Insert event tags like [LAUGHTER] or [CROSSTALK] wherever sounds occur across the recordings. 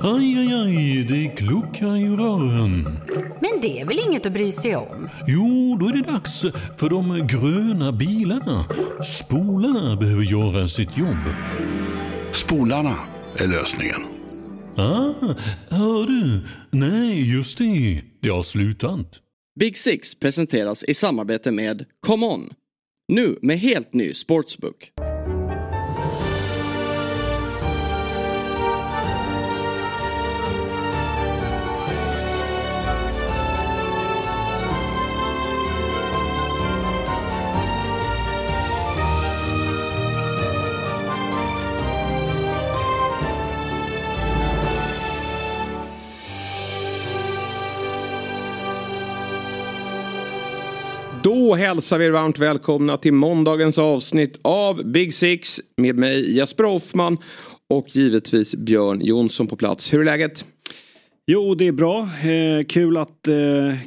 Aj, aj, aj, det kluckar i rören. Men det är väl inget att bry sig om? Jo, då är det dags för de gröna bilarna. Spolarna behöver göra sitt jobb. Spolarna är lösningen. Ah, hör du? Nej, just det. Det har slutat. Big Six presenteras i samarbete med Come On. Nu med helt ny sportsbook. Då hälsar vi er varmt välkomna till måndagens avsnitt av Big Six med mig Jesper Hoffman och givetvis Björn Jonsson på plats. Hur är läget? Jo, det är bra. Eh, kul att eh,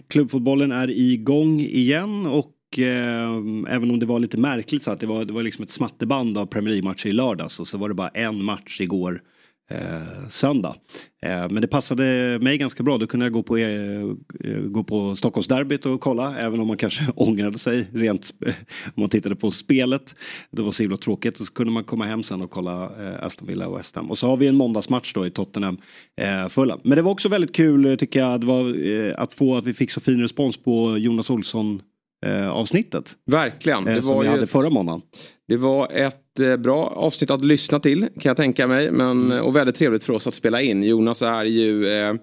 klubbfotbollen är igång igen och eh, även om det var lite märkligt så att det var, det var liksom ett smatterband av Premier League-matcher i lördags och så var det bara en match igår eh, söndag. Eh, men det passade mig ganska bra. Då kunde jag gå på, eh, gå på Stockholmsderbyt och kolla. Även om man kanske [LAUGHS] ångrade sig rent [LAUGHS] om man tittade på spelet. Det var så himla tråkigt. Och så kunde man komma hem sen och kolla eh, Aston Villa och West Ham. Och så har vi en måndagsmatch då i Tottenham eh, fulla. Men det var också väldigt kul eh, tycker jag. Det var, eh, att få att vi fick så fin respons på Jonas Olsson eh, avsnittet. Verkligen. Det som vi hade förra måndagen. Det var ett eh, bra avsnitt att lyssna till kan jag tänka mig. Men, mm. Och väldigt trevligt för oss att spela in. Jonas är ju eh,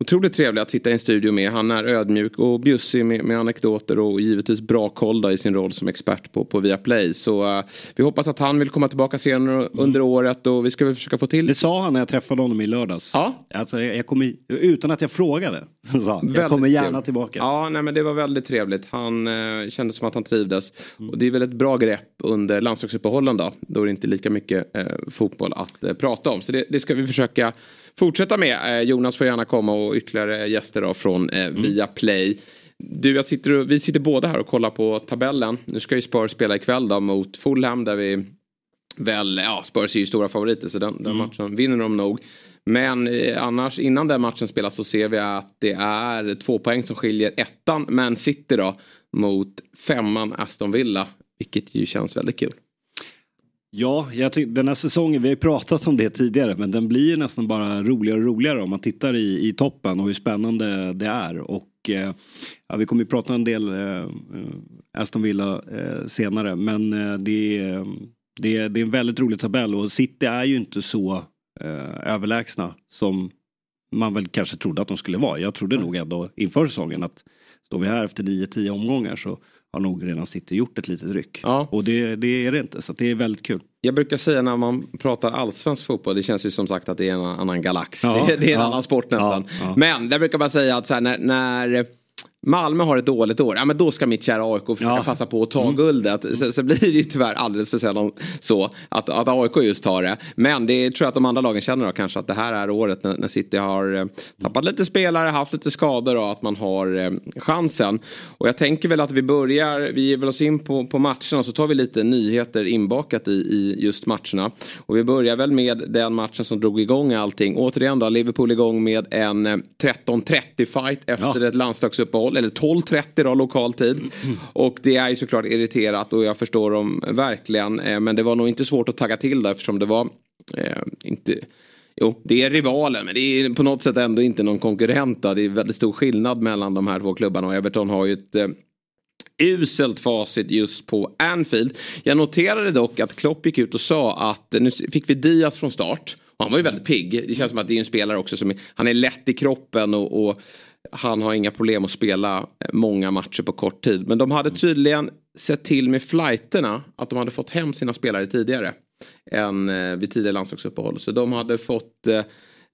otroligt trevlig att sitta i en studio med. Han är ödmjuk och bjussig med, med anekdoter och givetvis bra koll i sin roll som expert på, på Viaplay. Så uh, vi hoppas att han vill komma tillbaka senare mm. under året och vi ska väl försöka få till. Det sa han när jag träffade honom i lördags. Ja. Alltså, jag, jag kommer, utan att jag frågade. [LAUGHS] Så sa han, jag kommer gärna trevligt. tillbaka. Ja, nej, men det var väldigt trevligt. Han uh, kände som att han trivdes. Mm. Och det är väl ett bra grepp under landslagsuppehållen då. Då är det inte lika mycket uh, fotboll att prata om. Så det, det ska vi försöka fortsätta med. Jonas får gärna komma och ytterligare gäster då från eh, mm. Viaplay. Du, jag sitter, vi sitter båda här och kollar på tabellen. Nu ska ju Spurs spela ikväll då mot Fulham där vi väl, ja Spurs är ju stora favoriter så den, den mm. matchen vinner de nog. Men eh, annars innan den matchen spelas så ser vi att det är två poäng som skiljer ettan Man City då mot femman Aston Villa. Vilket ju känns väldigt kul. Ja, jag tycker den här säsongen, vi har ju pratat om det tidigare, men den blir nästan bara roligare och roligare om man tittar i, i toppen och hur spännande det är. Och eh, ja, vi kommer ju prata en del eh, Aston Villa eh, senare, men eh, det, är, det, det är en väldigt rolig tabell och City är ju inte så eh, överlägsna som man väl kanske trodde att de skulle vara. Jag trodde nog ändå inför säsongen att står vi här efter 9-10 omgångar så har nog redan City gjort ett litet ryck. Ja. Och det, det är det inte, så det är väldigt kul. Jag brukar säga när man pratar allsvensk fotboll, det känns ju som sagt att det är en annan galax. Ja, det, [LAUGHS] är, det är en ja, annan sport nästan. Men där brukar man säga att så här, när, när Malmö har ett dåligt år, ja men då ska mitt kära AIK försöka ja. passa på att ta mm. guldet. Så, så, blir det ju tyvärr alldeles för sällan så att, att AIK just tar det. Men det tror jag att de andra lagen känner då kanske att det här är året när, när City har eh, tappat lite spelare, haft lite skador och att man har eh, chansen. Och jag tänker väl att vi börjar, vi ger väl oss in på, på matcherna och så tar vi lite nyheter inbakat i, i just matcherna. Och vi börjar väl med den matchen som drog igång allting. Återigen då, Liverpool igång med en 13-30 eh, fight efter ja. ett landslagsuppehåll eller 12.30 då lokal tid. Och det är ju såklart irriterat och jag förstår dem verkligen. Eh, men det var nog inte svårt att tagga till där eftersom det var eh, inte Jo, det är rivalen men det är på något sätt ändå inte någon konkurrent. Då. Det är väldigt stor skillnad mellan de här två klubbarna och Everton har ju ett eh, uselt facit just på Anfield. Jag noterade dock att Klopp gick ut och sa att eh, nu fick vi Diaz från start. Och han var ju väldigt pigg. Det känns som att det är en spelare också som är, han är lätt i kroppen och, och han har inga problem att spela många matcher på kort tid. Men de hade tydligen sett till med flighterna att de hade fått hem sina spelare tidigare. Än eh, vid tidigare landslagsuppehåll. Så de hade fått eh,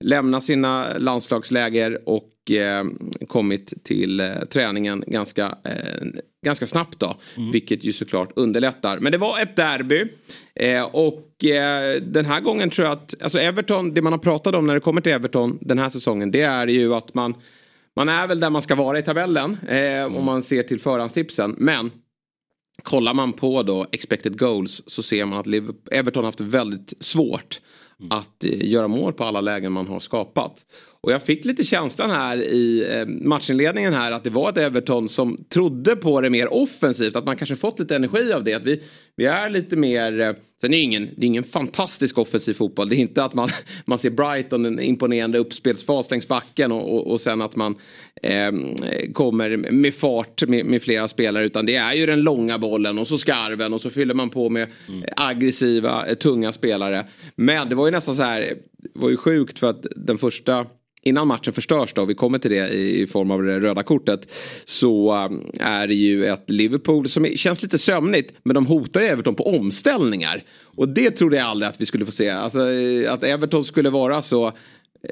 lämna sina landslagsläger och eh, kommit till eh, träningen ganska, eh, ganska snabbt då. Mm. Vilket ju såklart underlättar. Men det var ett derby. Och den här gången tror jag att, alltså Everton, det man har pratat om när det kommer till Everton den här säsongen det är ju att man man är väl där man ska vara i tabellen eh, om man ser till förhandstipsen. Men kollar man på då expected goals så ser man att Everton har haft väldigt svårt att eh, göra mål på alla lägen man har skapat. Och jag fick lite känslan här i eh, matchinledningen här att det var ett Everton som trodde på det mer offensivt. Att man kanske fått lite energi av det. Att vi, vi är lite mer... Eh, sen är det, ingen, det är ingen fantastisk offensiv fotboll. Det är inte att man, [LAUGHS] man ser Brighton, en imponerande uppspelsfas längs backen och, och, och sen att man eh, kommer med fart med, med, flera spelare. Utan det är ju den långa bollen och så skarven och så fyller man på med mm. aggressiva, eh, tunga spelare. Men det var ju nästan så här, det var ju sjukt för att den första innan matchen förstörs då, vi kommer till det i form av det röda kortet, så um, är det ju ett Liverpool som känns lite sömnigt, men de hotar ju Everton på omställningar. Och det trodde jag aldrig att vi skulle få se. Alltså eh, att Everton skulle vara så eh,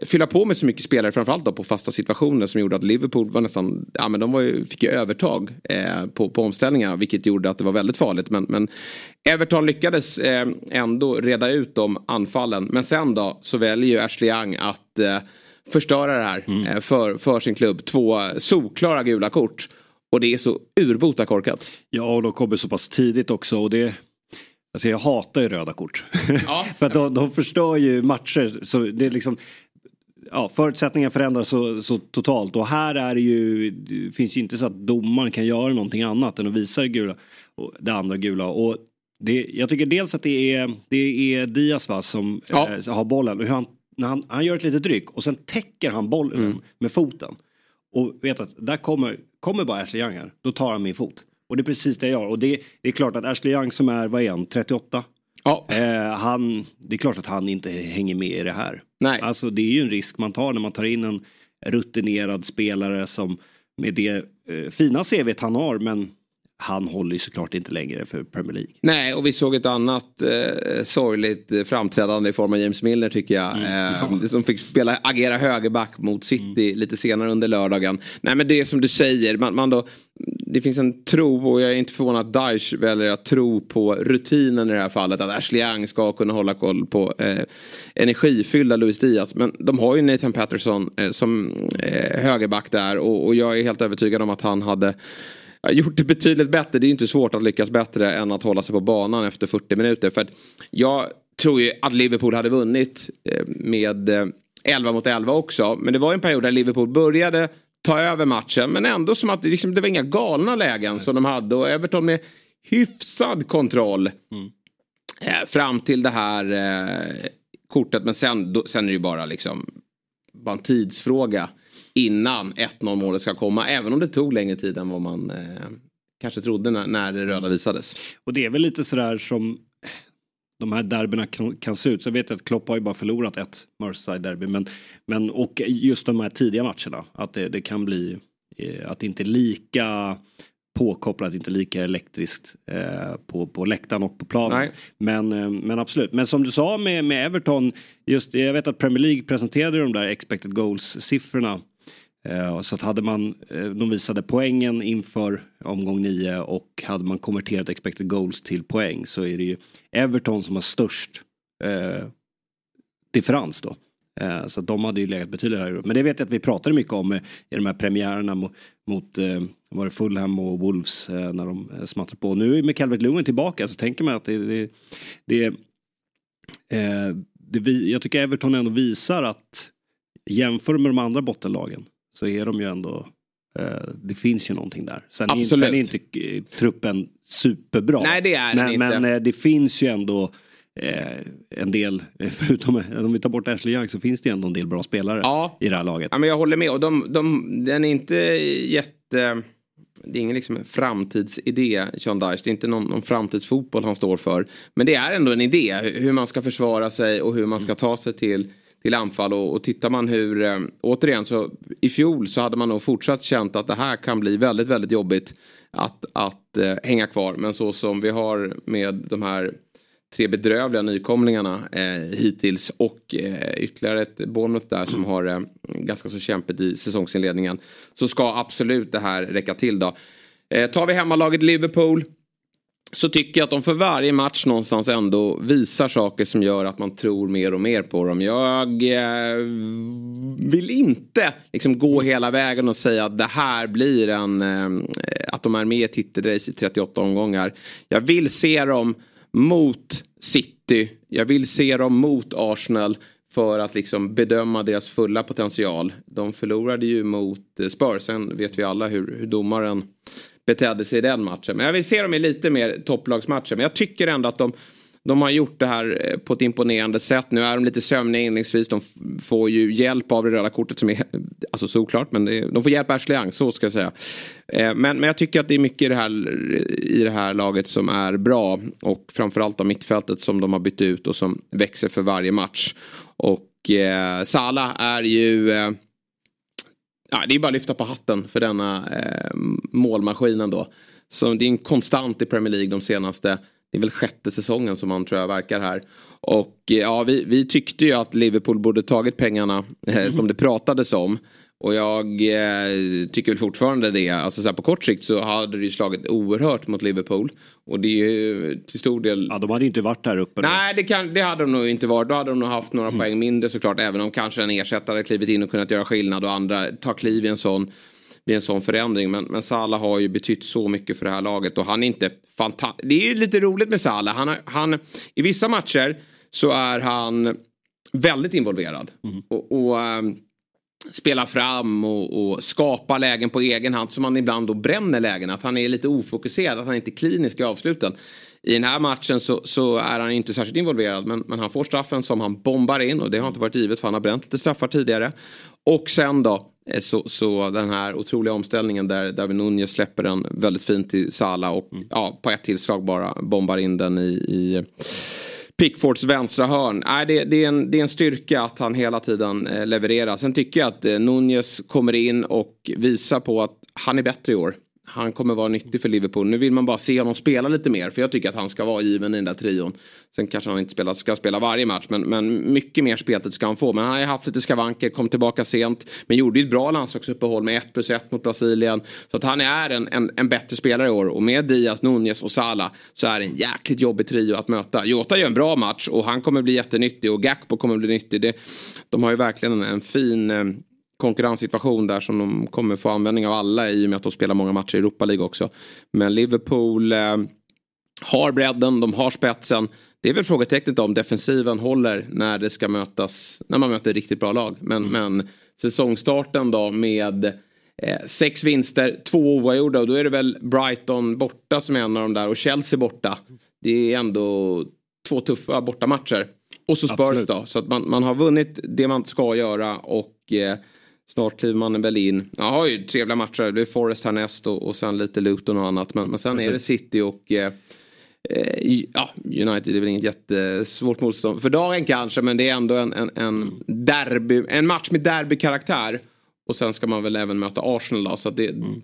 fylla på med så mycket spelare framförallt då på fasta situationer som gjorde att Liverpool var nästan, ja men de var ju, fick ju övertag eh, på, på omställningar vilket gjorde att det var väldigt farligt. Men, men Everton lyckades eh, ändå reda ut de anfallen. Men sen då så väljer ju Ashley Young att eh, förstöra det här mm. Eh, för, för sin klubb. Två solklara gula kort. Och det är så urbota korkat. Ja, och de kommer så pass tidigt också. Och det, alltså jag hatar ju röda kort. Ja. [LAUGHS] för att de, de förstör ju matcher. Så det är liksom, ja, förutsättningarna förändras så, så, totalt. Och här är det ju, det finns ju inte så att domaren kan göra någonting annat än att visa det gula. Och det andra gula. Och det, jag tycker dels att det är, det är Diaz va, som ja. äh, har bollen. Och hur han när han, han gör ett litet ryck och sen täcker han bollen mm. med foten. Och vet att där kommer, kommer bara Ashley Young här, då tar han min fot. Och det är precis det jag gör. Och det, det är klart att Ashley Young som är, vad är han, 38? Ja. Eh, han, det är klart att han inte hänger med i det här. Nej. Alltså det är ju en risk man tar när man tar in en rutinerad spelare som med det eh, fina CVt han har men han håller ju såklart inte längre för Premier League. Nej, och vi såg ett annat eh, sorgligt framträdande i form av James Milner tycker jag. Mm. Eh, som fick spela, agera högerback mot City mm. lite senare under lördagen. Nej men det är som du säger, man, man då, det finns en tro och jag är inte förvånad att Daesh väljer att tro på rutinen i det här fallet. Att Ashley Young ska kunna hålla koll på eh, energifyllda Luis Diaz. Men de har ju Nathan Patterson eh, som eh, högerback där och, och jag är helt övertygad om att han hade gjort det betydligt bättre. Det är inte svårt att lyckas bättre än att hålla sig på banan efter 40 minuter. För jag tror ju att Liverpool hade vunnit eh, med 11 eh, mot 11 också. Men det var en period där Liverpool började ta över matchen. Men ändå som att liksom, det var inga galna lägen Nej. som de hade. Och Everton med hyfsad kontroll. Mm. Eh, fram till det här eh, kortet. Men sen, då, sen är det ju bara liksom bara en tidsfråga innan 1-0 målet ska komma. Även om det tog längre tid än vad man eh, kanske trodde när, när det röda visades. Och det är väl lite sådär som de här derbyna kan, kan, se ut. Så jag vet att Klopp har ju bara förlorat ett Merseyside-derby. Men, men och just de här tidiga matcherna. Att det, det kan bli eh, att det inte är lika påkopplat, inte lika elektriskt eh, på, på läktaren och på planen. Men, eh, men absolut. Men som du sa med, med Everton, just jag vet att Premier League presenterade de där expected goals-siffrorna Eh, så att hade man, eh, de visade poängen inför omgång 9 och hade man konverterat expected goals till poäng så är det ju Everton som har störst eh, differens då. Eh, så de hade ju legat betydligt högre. Men det vet jag att vi pratade mycket om eh, i de här premiärerna mot, mot eh, var det Fulham och Wolves eh, när de smattrade på. Nu med Calvert Lewin tillbaka så tänker man att det, det, det, eh, det, jag tycker Everton ändå visar att jämför med de andra bottenlagen så är de ju ändå eh, det finns ju någonting där. Sen, Absolut. Är, inte eh, truppen superbra. Nej det är men, inte. Men eh, det finns ju ändå en del, [LAUGHS] förutom om vi tar bort Ashley Young så finns det ändå en del bra spelare ja. i det här laget. Ja men jag håller med och de, de, den är inte jätte det är ingen liksom framtidsidé, Sean Dyche. Det är inte någon, någon, framtidsfotboll han står för. Men det är ändå en idé hur man ska försvara sig och hur man ska ta sig till till anfall och, och tittar man hur, eh, återigen så i fjol så hade man nog fortsatt känt att det här kan bli väldigt, väldigt jobbigt att, att eh, hänga kvar. Men så som vi har med de här tre bedrövliga nykomlingarna eh, hittills och eh, ytterligare ett Bournemouth där som har eh, ganska så kämpigt i säsongsinledningen så ska absolut det här räcka till då. Eh, tar vi hemmalaget Liverpool så tycker jag att de för varje match någonstans ändå visar saker som gör att man tror mer och mer på dem. Jag eh, vill inte liksom gå hela vägen och säga att det här blir en, eh, att de är med i titelrace i 38 omgångar. Jag vill se dem mot City. Jag vill se dem mot Arsenal för att liksom bedöma deras fulla potential. De förlorade ju mot eh, Spurs. Sen vet vi alla hur, hur domaren betedde sig i den matchen. Men jag vill se dem i lite mer topplagsmatcher. Men jag tycker ändå att de de har gjort det här eh, på ett imponerande sätt. Nu är de lite sömniga inledningsvis. De får ju hjälp av det röda kortet som är eh, alltså såklart. Men är, de får hjälp av Ashley Young, så ska jag säga. Eh, men, men jag tycker att det är mycket i det, här, i det här laget som är bra. Och framförallt av mittfältet som de har bytt ut och som växer för varje match. Och eh, Salah är ju... Eh, ja, det är bara att lyfta på hatten för denna eh, målmaskinen då. Så det är en konstant i Premier League de senaste det är väl sjätte säsongen som han tror jag verkar här. Och eh, ja, vi, vi tyckte ju att Liverpool borde tagit pengarna eh, som det pratades om. Och jag eh, tycker väl fortfarande det. Alltså så här, på kort sikt så hade det ju slagit oerhört mot Liverpool. Och det är ju till stor del... Ja, de hade inte varit där uppe. Nej, det, kan, det hade de nog inte varit. Då hade de nog haft några mm. poäng mindre såklart. Även om kanske en ersättare klivit in och kunnat göra skillnad och andra tar kliv i en sån bli en sån förändring. Men, men Salah har ju betytt så mycket för det här laget och han är inte fantastisk. Det är ju lite roligt med Salah. Han, han, I vissa matcher så är han väldigt involverad. Mm. Och, och spelar fram och, och skapar lägen på egen hand som han ibland då bränner lägen. Att han är lite ofokuserad, att han inte är klinisk i avsluten. I den här matchen så, så, är han inte särskilt involverad men, men, han får straffen som han bombar in och det har inte varit givet för han har bränt lite straffar tidigare. Och sen då Eh, så, så den här otroliga omställningen där David Nunez släpper den väldigt fint till Sala och mm. ja, på ett tillslag bara bombar in den i, i Pickfords vänstra hörn. Nej, det, det, är en, det är en styrka att han hela tiden eh, levererar. Sen tycker jag att eh, Nunez kommer in och visar på att han är bättre i år han kommer vara nyttig för Liverpool. Nu vill man bara se honom spela lite mer. För jag tycker att han ska vara given i den där trion. Sen kanske han inte spela, ska spela varje match. Men, men mycket mer speltid ska han få. Men han har ju haft lite skavanker, kom tillbaka sent. Men gjorde ju ett bra landslagsuppehåll med 1 plus 1 mot Brasilien. Så att han är en, en, en, bättre spelare i år. Och med Diaz, Nunez och Salah så är det en jäkligt jobbig trio att möta. Jota gör en bra match och han kommer bli jättenyttig. Och Gakpo kommer bli nyttig. Det, de har ju verkligen en, en fin eh, konkurrenssituation där som de kommer få användning av alla i och med att de spelar många matcher i Europa League också. Men Liverpool eh, har bredden, de har spetsen. Det är väl frågetecknet om defensiven håller när det ska mötas, när man möter riktigt bra lag. Men, mm. men säsongstarten då med eh, sex vinster, två oavgjorda och då är det väl Brighton borta som är en av de där och Chelsea borta. Det är ändå två tuffa bortamatcher. Och så Spurs Absolut. då. Så att man, man har vunnit det man ska göra och eh, Snart kliver man väl in. Jag har ju trevliga matcher. Det är Forest härnäst och, och sen lite Luton och annat. Men, men sen Precis. är det City och eh, eh, ja, United är väl inget jättesvårt motstånd för dagen kanske. Men det är ändå en, en, en, derby, en match med derbykaraktär. Och sen ska man väl även möta Arsenal då. Så det, mm.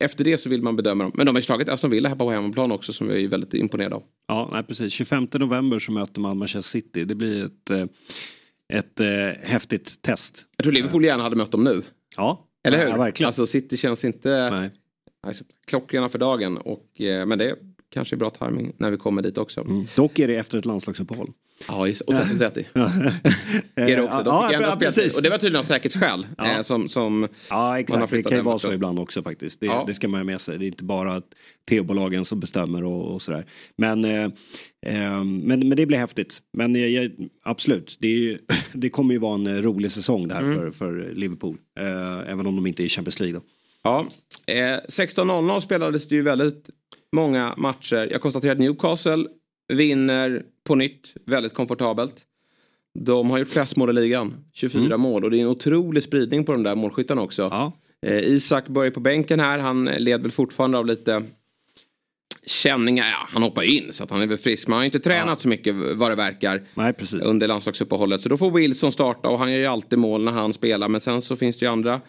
efter det så vill man bedöma dem. Men de har ju slagit Aston Villa här på hemmaplan också som jag är väldigt imponerad av. Ja, nej, precis. 25 november så möter man Manchester City. Det blir ett eh ett eh, häftigt test. Jag tror Liverpool gärna hade mött dem nu. Ja, eller hur? Ja, verkligen. Alltså City känns inte Nej. Alltså, klockrena för dagen. Och, eh, men det kanske är bra timing när vi kommer dit också. Mm. Dock är det efter ett landslagsuppehåll. Ja, och 30 [LAUGHS] är det också. ja, ja, precis. Och det var tydligen av säkerhetsskäl. Ja. Eh, som, som ja, exakt. det kan ju vara så ibland också faktiskt. Det, ja. det ska man ha med sig. Det är inte bara tv-bolagen som bestämmer och, och sådär. Men, eh, eh, men, men det blir häftigt. Men eh, absolut, det, är, [LAUGHS] det kommer ju vara en rolig säsong där mm. för, för Liverpool. Eh, även om de inte är i Champions League. Då. Ja, 16.00 eh, spelades det ju väldigt många matcher. Jag konstaterar att Newcastle vinner på nytt väldigt komfortabelt. De har gjort flest mål i ligan, 24 mm. mål och det är en otrolig spridning på de där målskyttarna också. Ja. Eh, Isak börjar på bänken här, han led väl fortfarande av lite känningar. Ja, han hoppar in så att han är väl frisk. Men han har inte tränat ja. så mycket vad det verkar. Nej, precis. Under landslagsuppehållet. Så då får Wilson starta och han gör ju alltid mål när han spelar. Men sen så finns det ju andra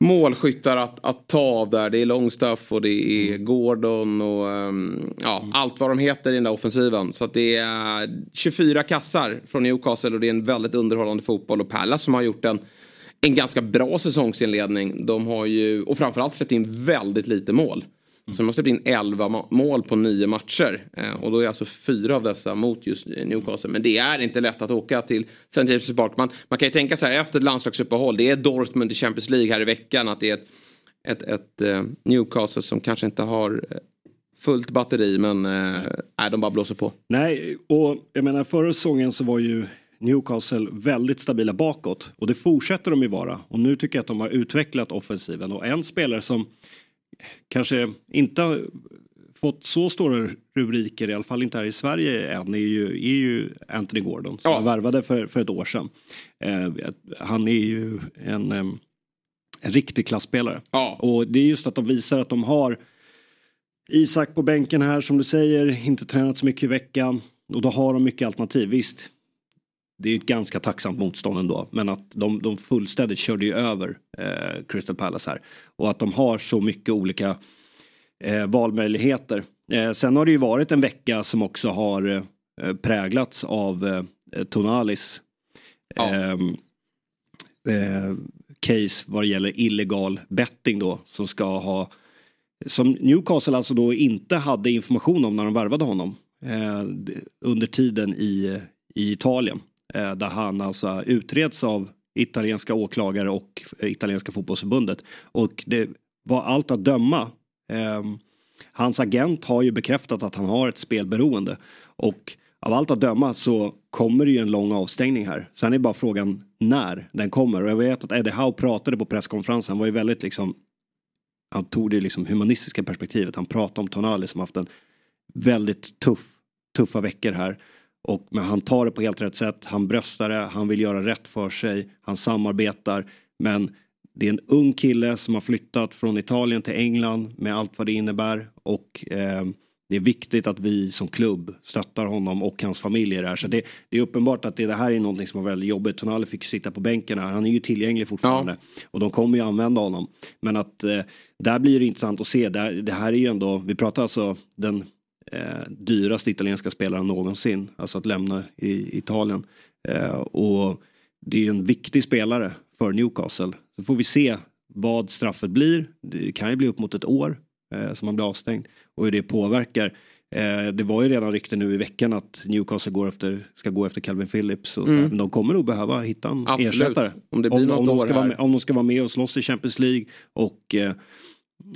målskyttar att, att ta av där. Det är Longstaff och det är mm. Gordon och um, ja, mm. allt vad de heter i den där offensiven. Så att det är 24 kassar från Newcastle och det är en väldigt underhållande fotboll. Och Pallas som har gjort en, en ganska bra säsongsinledning. De har ju, och framförallt släppt in väldigt lite mål. Mm. Så de har släppt in 11 mål på 9 matcher. Eh, och då är alltså fyra av dessa mot just Newcastle. Men det är inte lätt att åka till St. James' Park. Man, man kan ju tänka så här efter ett landslagsuppehåll. Det är Dortmund i Champions League här i veckan. Att det är ett, ett, ett eh, Newcastle som kanske inte har eh, fullt batteri men eh, nej, de bara blåser på. Nej, och jag menar förra säsongen så var ju Newcastle väldigt stabila bakåt och det fortsätter de ju vara. Och nu tycker jag att de har utvecklat offensiven och en spelare som kanske inte fått så stora rubriker, i alla fall inte här i Sverige än, är ju, är ju Anthony Gordon som ja. värvade för, för ett år sedan. Eh, han är ju en, en riktig klassspelare. Ja. Och det är just att de visar att de har Isak på bänken här som du säger, inte tränat så mycket i veckan. Och då har de mycket alternativ. Visst, det är ett ganska tacksamt motstånd ändå. Men att de, de fullständigt körde ju över eh, Crystal Palace här. Och att de har så mycket olika eh, valmöjligheter. Eh, sen har det ju varit en vecka som också har eh, präglats av eh, Tonalis ja. Ehm, eh, case vad det gäller illegal betting då som ska ha som Newcastle alltså då inte hade information om när de värvade honom under tiden i, i Italien. Eh, där han alltså utreds av italienska åklagare och italienska fotbollsförbundet. Och det var allt att döma. Eh, hans agent har ju bekräftat att han har ett spelberoende. Och av allt att döma så kommer det ju en lång avstängning här. Sen är bara frågan när den kommer. Och jag vet att Eddie Howe pratade på presskonferensen. Han var ju väldigt liksom han tog det liksom humanistiska perspektivet. Han pratade om Tonali som haft en väldigt tuff, tuffa veckor här. Och, men han tar det på helt rätt sätt. Han bröstar det, han vill göra rätt för sig, han samarbetar. Men det är en ung kille som har flyttat från Italien till England med allt vad det innebär. Och eh, det är viktigt att vi som klubb stöttar honom och hans familj i det här. Så det, det är uppenbart att det, det, här är någonting som var väldigt jobbigt. Tonali fick sitta på bänken här. Han är ju tillgänglig fortfarande. Ja. Och de kommer ju använda honom. Men att eh, där blir det intressant att se. Det, det här är ju ändå, vi pratar alltså den eh, dyraste italienska spelaren någonsin. Alltså att lämna i Italien. Eh, och det är en viktig spelare för Newcastle. Så får vi se vad straffet blir. Det kan ju bli upp mot ett år eh, som man blir avstängd och hur det påverkar. Eh, det var ju redan rykten nu i veckan att Newcastle går efter, ska gå efter Calvin Phillips. Och mm. Men de kommer nog behöva hitta en Absolut. ersättare. Om, det blir om, något om, de ska vara med, om de ska vara med och slåss i Champions League och eh,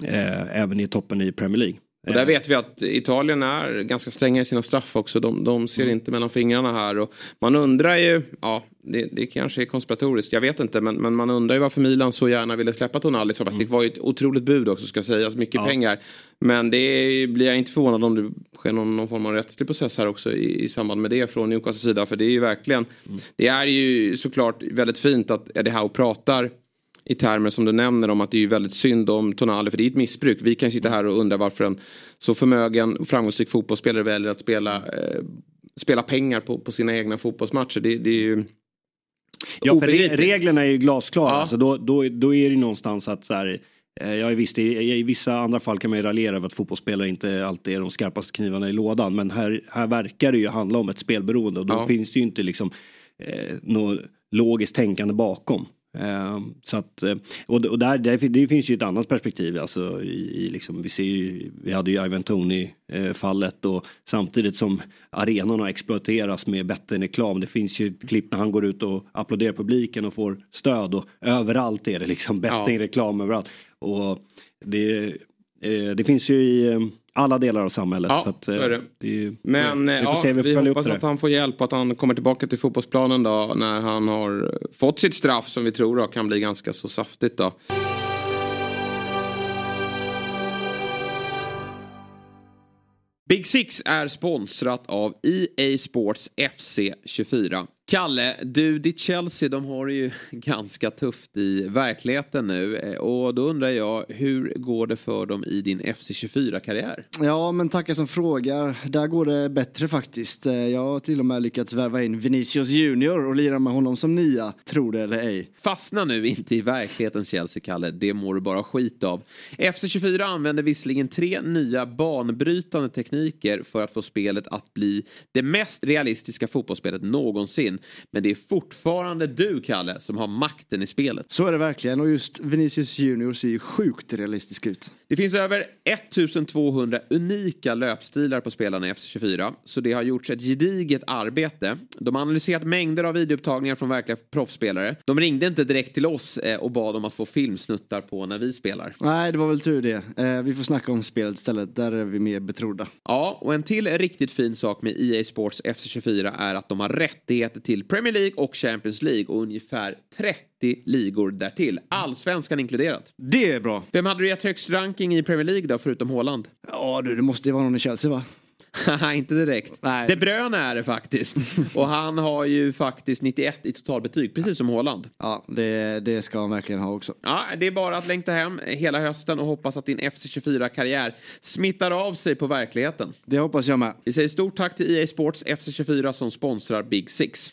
eh även i toppen i Premier League. Och där vet vi att Italien är ganska stränga i sina straff också. De, de ser mm. inte mellan fingrarna här. Och man undrar ju, ja det, det kanske är konspiratoriskt, jag vet inte. Men, men man undrar ju varför Milan så gärna ville släppa Tonali. Så mm. Det var ju ett otroligt bud också ska sägas, mycket ja. pengar. Men det blir jag inte förvånad om det sker någon, någon form av rättslig process här också i, i samband med det från Newcastles sida. För det är ju verkligen, mm. det är ju såklart väldigt fint att Eddie Howe pratar i termer som du nämner om att det är väldigt synd om Tonali för det är ett missbruk. Vi kan sitta här och undra varför en så förmögen och framgångsrik fotbollsspelare väljer att spela, eh, spela pengar på, på sina egna fotbollsmatcher. Det, det är ju Ja, för re reglerna är ju glasklara. Ja. Alltså då, då, då är det någonstans att så här, eh, jag visst, i, I vissa andra fall kan man ju raljera över att fotbollsspelare inte alltid är de skarpaste knivarna i lådan. Men här, här verkar det ju handla om ett spelberoende och då ja. finns det ju inte liksom eh, något logiskt tänkande bakom. Uh, så att, eh, och, där, där, det finns ju ett annat perspektiv. Alltså, i, i liksom, vi, ser ju, vi hade ju Ivan Tony uh, fallet och samtidigt som arenorna exploateras med bettingreklam. Det finns ju klipp när han går ut och applåderar publiken och får stöd och överallt är det liksom bettingreklam ja. överallt. Och det, uh, det finns ju i alla delar av samhället. Ja, så, att, så är det. det är, Men vi, ja, se, vi, vi hoppas att han får hjälp och att han kommer tillbaka till fotbollsplanen då när han har fått sitt straff som vi tror då, kan bli ganska så saftigt då. Big Six är sponsrat av EA Sports FC 24. Kalle, du, ditt Chelsea, de har det ju [LAUGHS] ganska tufft i verkligheten nu. Eh, och då undrar jag, hur går det för dem i din FC24-karriär? Ja, men tackar som frågar. Där går det bättre faktiskt. Eh, jag har till och med lyckats värva in Vinicius Junior och lira med honom som nia, tro det eller ej. Fastna nu inte i verklighetens Chelsea, Kalle. Det mår du bara skit av. FC24 använder visserligen tre nya banbrytande tekniker för att få spelet att bli det mest realistiska fotbollsspelet någonsin in. Men det är fortfarande du, Kalle, som har makten i spelet. Så är det verkligen och just Vinicius Junior ser ju sjukt realistisk ut. Det finns över 1200 unika löpstilar på spelarna i FC24. Så det har gjorts ett gediget arbete. De har analyserat mängder av videoupptagningar från verkliga proffsspelare. De ringde inte direkt till oss eh, och bad om att få filmsnuttar på när vi spelar. Nej, det var väl tur det. Eh, vi får snacka om spelet istället. Där är vi mer betrodda. Ja, och en till riktigt fin sak med EA Sports FC24 är att de har rättigheter till Premier League och Champions League och ungefär 30 ligor därtill. Allsvenskan inkluderat. Det är bra. Vem hade du gett högst ranking i Premier League då, förutom Haaland? Ja du, det måste ju vara någon i Chelsea va? Inte direkt. Nej. De Bruyne är det faktiskt. [LAUGHS] och han har ju faktiskt 91 i totalbetyg, precis som Haaland. Ja, det, det ska han verkligen ha också. Ja, det är bara att längta hem hela hösten och hoppas att din FC24-karriär smittar av sig på verkligheten. Det hoppas jag med. Vi säger stort tack till EA Sports FC24 som sponsrar Big Six.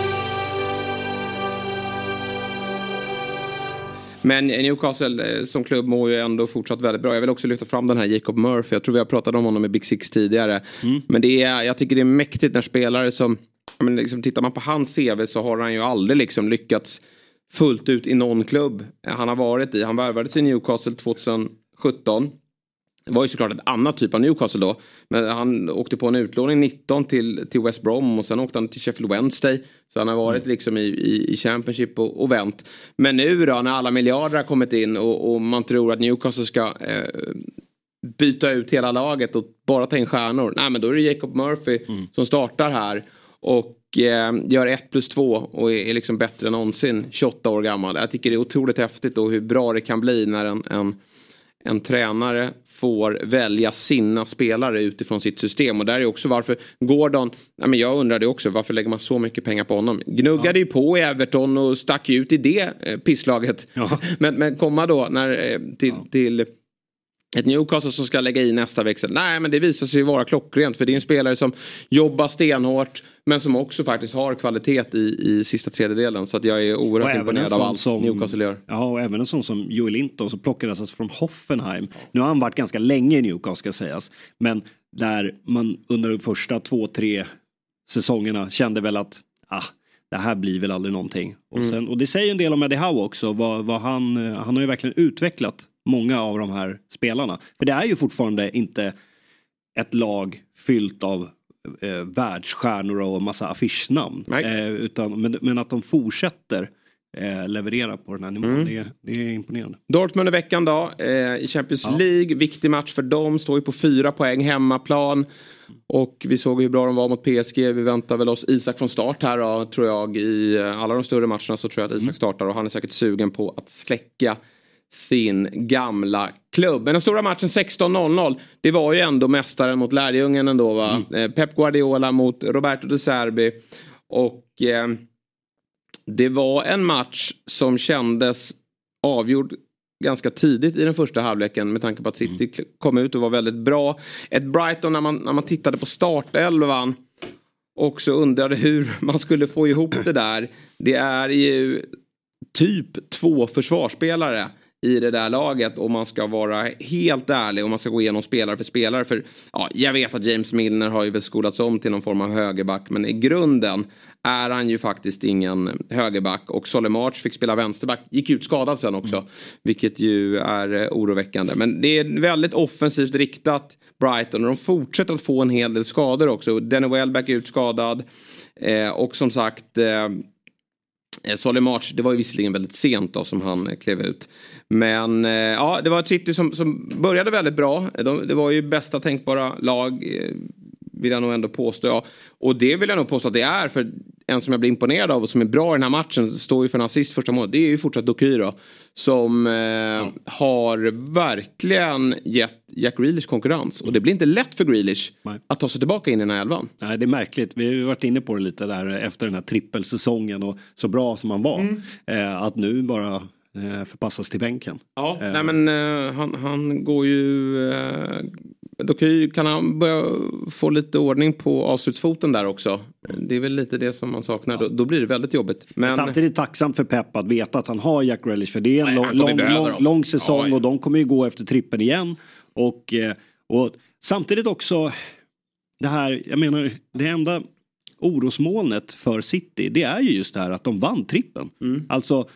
Men Newcastle eh, som klubb mår ju ändå fortsatt väldigt bra. Jag vill också lyfta fram den här Jacob Murphy. Jag tror vi har pratat om honom i Big Six tidigare. Men det är, jag tycker det är mäktigt när spelare som, men liksom, tittar man på hans CV så har han ju aldrig liksom lyckats fullt ut i någon klubb han har varit i. Han värvades i Newcastle 2017. Det var ju såklart ett annat typ av Newcastle då. Men han åkte på en utlåning 19 till, till West Brom och sen åkte han till Sheffield Wednesday. Så han har varit liksom i, i, i Championship och, och vänt. Men nu då när alla miljarder har kommit in och, och man tror att Newcastle ska eh, byta ut hela laget och bara ta in stjärnor. Nej men då är det Jacob Murphy som startar här. Och eh, gör 1 plus 2 och är, är liksom bättre än någonsin 28 år gammal. Jag tycker det är otroligt häftigt och hur bra det kan bli när en, en en tränare får välja sina spelare utifrån sitt system. Och där är också varför Gordon, nej men jag undrade också varför lägger man så mycket pengar på honom? Gnuggade ju på i Everton och stack ut i det eh, pisslaget. [LAUGHS] men, men komma då när, eh, till, till ett Newcastle som ska lägga i nästa växel. Nej men det visar sig ju vara klockrent för det är en spelare som jobbar stenhårt men som också faktiskt har kvalitet i, i sista tredjedelen. Så att jag är oerhört imponerad av allt som- Newcastle gör. Ja, och även en sån som Joel Linton som plockades alltså från Hoffenheim. Nu har han varit ganska länge i Newcastle ska sägas. Men där man under de första två, tre säsongerna kände väl att ah, det här blir väl aldrig någonting. Och, Mm. sen, och det säger en del om Eddie Howe också. Vad, vad han, eh, han har ju verkligen utvecklat många av de här spelarna. För det är ju fortfarande inte ett lag fyllt av eh, världsstjärnor och massa affischnamn. Eh, utan, men, men att de fortsätter eh, leverera på den här nivån, Mm. det, det är imponerande. Dortmund i veckan då eh, i Champions League. Viktig match för dem. Står ju på fyra poäng hemmaplan. Och vi såg hur bra de var mot PSG. Vi väntar väl oss Isak från start här då, tror jag. I eh, alla de större matcherna så tror jag att Isak startar och han är säkert sugen på att släcka sin gamla klubb. Men den stora matchen 16.00 det var ju ändå mästaren mot lärjungen ändå va. Eh, Pep Guardiola mot Roberto De Serbi. Och eh, det var en match som kändes avgjord ganska tidigt i den första halvleken med tanke på att City k- kom ut och var väldigt bra. Ett Brighton när man, när man tittade på startelvan också undrade hur [LAUGHS] man skulle få ihop det där. Det är ju typ två försvarsspelare i det där laget om man ska vara helt ärlig och man ska gå igenom spelare för spelare. För ja, jag vet att James Milner har ju väl skolats om till någon form av högerback men i grunden är han ju faktiskt ingen högerback och Solly March fick spela vänsterback. Gick ut skadad sen också. Vilket ju är eh, oroväckande. Men det är väldigt offensivt riktat Brighton och de fortsätter att få en hel del skador också. Danny Welbeck är utskadad. Eh, och som sagt Eh, Eh, Solly March, det var ju visserligen väldigt sent då som han eh, klev ut. Men eh, ja, det var ett City som, som började väldigt bra. De, det var ju bästa tänkbara lag, eh, vill jag nog ändå påstå. Ja. Och det vill jag nog påstå att det är. För en som jag blir imponerad av och som är bra i den här matchen, står ju för en assist första målet, det är ju fortsatt Doky då. Som eh, har verkligen gett Jack Grealish konkurrens. Och det blir inte lätt för Grealish att ta sig tillbaka in i den här elvan. Nej, det är märkligt. Vi har ju varit inne på det lite där efter den här trippelsäsongen och så bra som han var. Mm. Eh, att nu bara eh, förpassas till bänken. Ja, Eh, nej men eh, han, han går ju... Eh, då kan, ju, kan han börja få lite ordning på avslutsfoten där också. Det är väl lite det som man saknar. Då, då blir det väldigt jobbigt. Men Samtidigt tacksamt för Pep att veta att han har Jack Grealish för det är en Nej, lång, lång, lång, säsong Ja, ja. och de kommer ju gå efter trippen igen. Och, eh, och samtidigt också det här, jag menar det enda orosmolnet för City det är ju just det här att de vann trippen. Mm. Alltså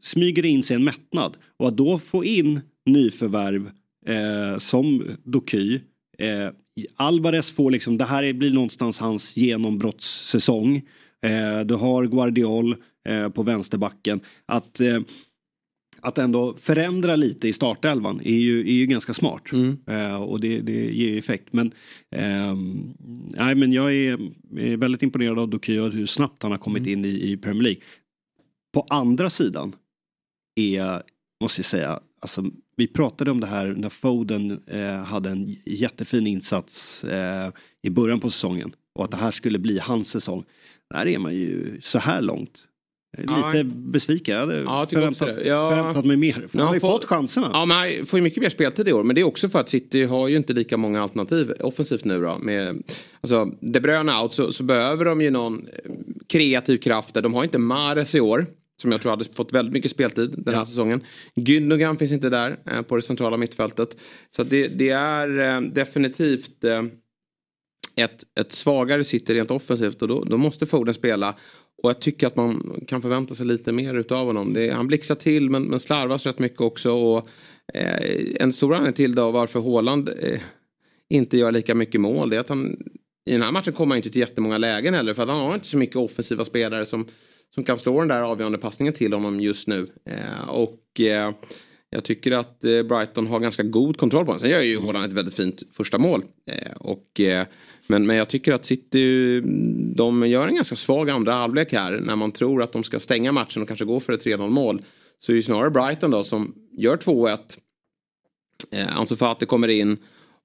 smyger in sig en mättnad och att då få in nyförvärv eh, som Doky eh, Alvarez får liksom, det här blir någonstans hans genombrottssäsong. Eh, du har Guardiol eh, på vänsterbacken. Att, eh, att ändå förändra lite i startelvan är ju, är ju ganska smart. Eh, och det, det ger ju effekt. Men, ehm, nej, men jag är, är väldigt imponerad av Doky och hur snabbt han har kommit in i, i Premier League. På andra sidan är, måste jag säga, alltså, vi pratade om det här när Foden eh, hade en jättefin insats eh, i början på säsongen. Och att det här skulle bli hans säsong. Där är man ju så här långt. eh, Ja. Lite besviken. Jag hade Ja, förväntat. Ja. förväntat mig mer. Han har ju fått chanserna. Ja, men han får ju mycket mer speltid i år. Men det är också för att City har ju inte lika många alternativ offensivt nu då. Med, alltså, De Bruyne out så, så behöver de ju någon eh, kreativ kraft där. De har inte Mahrez i år. Som jag tror hade fått väldigt mycket speltid den här säsongen. Gündogan finns inte där eh, på det centrala mittfältet. Så det, det är eh, definitivt eh, ett, ett svagare City rent offensivt och då, då måste Foden spela. Och jag tycker att man kan förvänta sig lite mer utav honom. Det, han blixtrar till men, men slarvas rätt mycket också. Och, en stor anledning till då varför Haaland inte gör lika mycket mål det är att han i den här matchen kommer han inte till jättemånga lägen heller för att han har inte så mycket offensiva spelare som, som kan slå den där avgörande passningen till honom just nu. Eh, och eh, jag tycker att eh, Brighton har ganska god kontroll på honom. Sen gör ju Haaland ett väldigt fint första mål. Eh, och, eh, men, men jag tycker att City mm, de gör en ganska svag andra halvlek här. När man tror att de ska stänga matchen och kanske gå för ett 3-0 mål. Så är det snarare Brighton då som gör 2-1. Eh, Ansu Fati kommer in.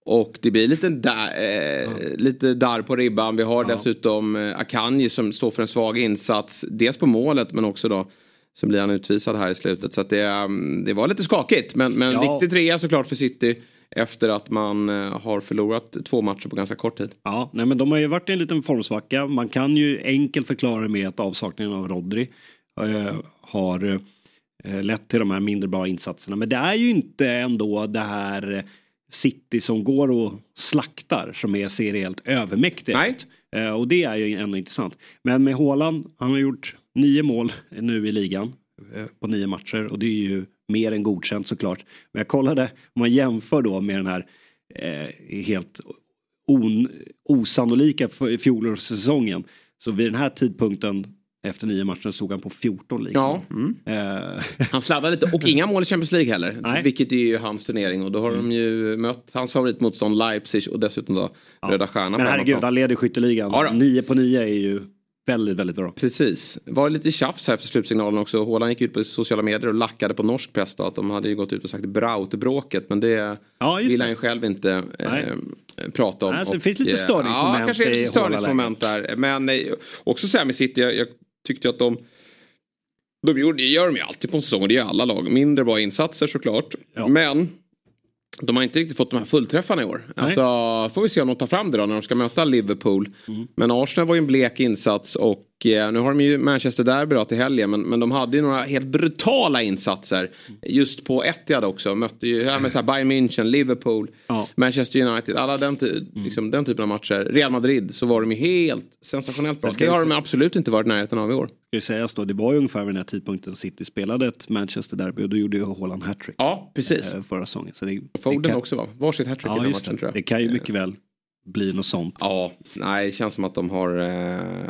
Och det blir lite där, eh, lite där på ribban. Vi har dessutom eh, Akanji som står för en svag insats. Dels på målet men också då så blir han utvisad här i slutet. Så det, mm, det var lite skakigt. Men, men Ja. viktig trea såklart för City. Efter att man eh, har förlorat två matcher på ganska kort tid. Ja, nej men de har ju varit i en liten formsvacka. Man kan ju enkelt förklara det med att avsaknaden av Rodri eh, har eh, lett till de här mindre bra insatserna. Men det är ju inte ändå det här City som går och slaktar som är seriellt övermäktiga. Nej. Eh, och det är ju ändå intressant. Men med Haaland, han har gjort nio mål nu i ligan eh, på nio matcher och det är ju mer än godkänt såklart. Men jag kollade, om man jämför då med den här eh, helt on, osannolika fjolårssäsongen. Så vid den här tidpunkten efter nio matcher stod han på 14 ligor. Ja. Mm. Eh, Han sladdar lite och inga mål i Champions League heller. Nej. Vilket är ju hans turnering och då har de ju mött hans favoritmotstånd Leipzig och dessutom då Röda Stjärnan. men herregud, han leder skytteligan. Ja då. Nio på nio är ju väldigt, väldigt bra. Precis. Var lite tjafs här efter slutsignalen också. Haaland gick ut på sociala medier och lackade på norsk press då, att de hade ju gått ut och sagt Braut-bråket. Men det Ja, vill han ju själv inte eh, prata om. Nej, så det Och, finns lite eh, störningsmoment Ja, kanske lite störningsmoment där. Men eh, också så här med City, jag, jag tyckte att de de gjorde, det gör de ju alltid på en säsong, det gör alla lag. Mindre bra insatser såklart. Men de har inte riktigt fått de här fullträffarna i år. Alltså, får vi se om de tar fram det då när de ska möta Liverpool. Mm. Men Arsenal var ju en blek insats och nu har de ju Manchester Derby då till helgen. Men, men de hade ju några helt brutala insatser. Just på Etihad också. Mötte ju ja, men så här Bayern München, Liverpool, Manchester United. Alla den, Mm. liksom, den typen av matcher. Real Madrid så var de ju helt sensationellt bra. Det har de absolut inte varit i närheten av i år. Ska ju sägas då, det var ju ungefär vid den här tidpunkten City spelade ett Manchester Derby och då gjorde ju Haaland hattrick. Ja, precis. eh, Förra säsongen. Så det, Foden det kan, också va? Varsitt hattrick i Ja, den just matchen tror jag. Det kan ju mycket väl bli något sånt. Ja, nej, det känns som att de har... Eh,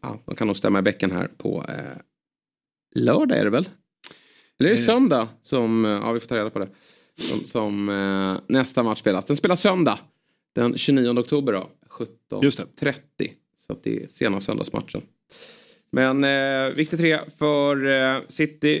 ja, de kan nog stämma i bäcken här på eh, lördag är det väl? Eller är det Eh. söndag som... eh, Ja, vi får ta reda på det. Som, som eh, nästa match spelas. Den spelas söndag. Den 29 oktober då. 17.30. Så att det är sena söndagsmatchen. Men eh, viktig tre för eh, City.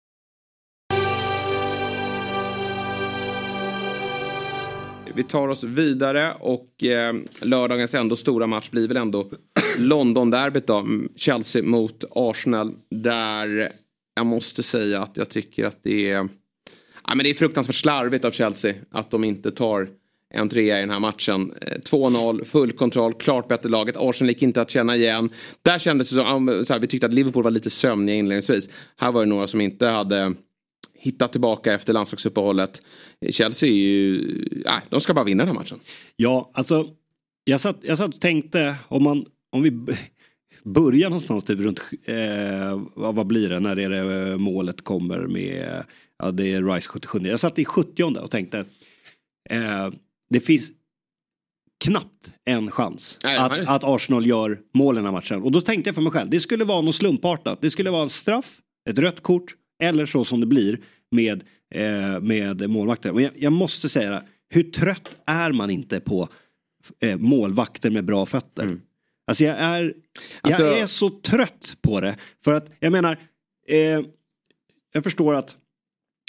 Vi tar oss vidare och eh, lördagens ändå stora match blir väl ändå London-derbyt då. Mm, Chelsea mot Arsenal. Där jag måste säga att jag tycker att det är, ja, men det är fruktansvärt slarvigt av Chelsea att de inte tar en trea i den här matchen. Eh, 2-0, full kontroll, klart bättre laget. Arsenal gick inte att känna igen. Där kändes det som, så här, vi tyckte att Liverpool var lite sömniga inledningsvis. Här var det några som inte hade hittat tillbaka efter landslagsuppehållet. Chelsea är ju, nej, de ska bara vinna den här matchen. Ja, alltså jag satt, jag satt och tänkte om man, om vi börjar någonstans typ runt, eh, vad blir det, när är det målet kommer med, ja det är Rice 77. Jag satt i 70 och tänkte, eh, det finns knappt en chans Nej, att, nej. att Arsenal gör mål i den här matchen. Och då tänkte jag för mig själv, det skulle vara något slumpartat. Det skulle vara en straff, ett rött kort eller så som det blir med, eh, med målvakter. Och jag, jag måste säga hur trött är man inte på eh, målvakter med bra fötter? Mm. Alltså jag är, Alltså- jag är så trött på det. För att jag menar, eh, jag förstår att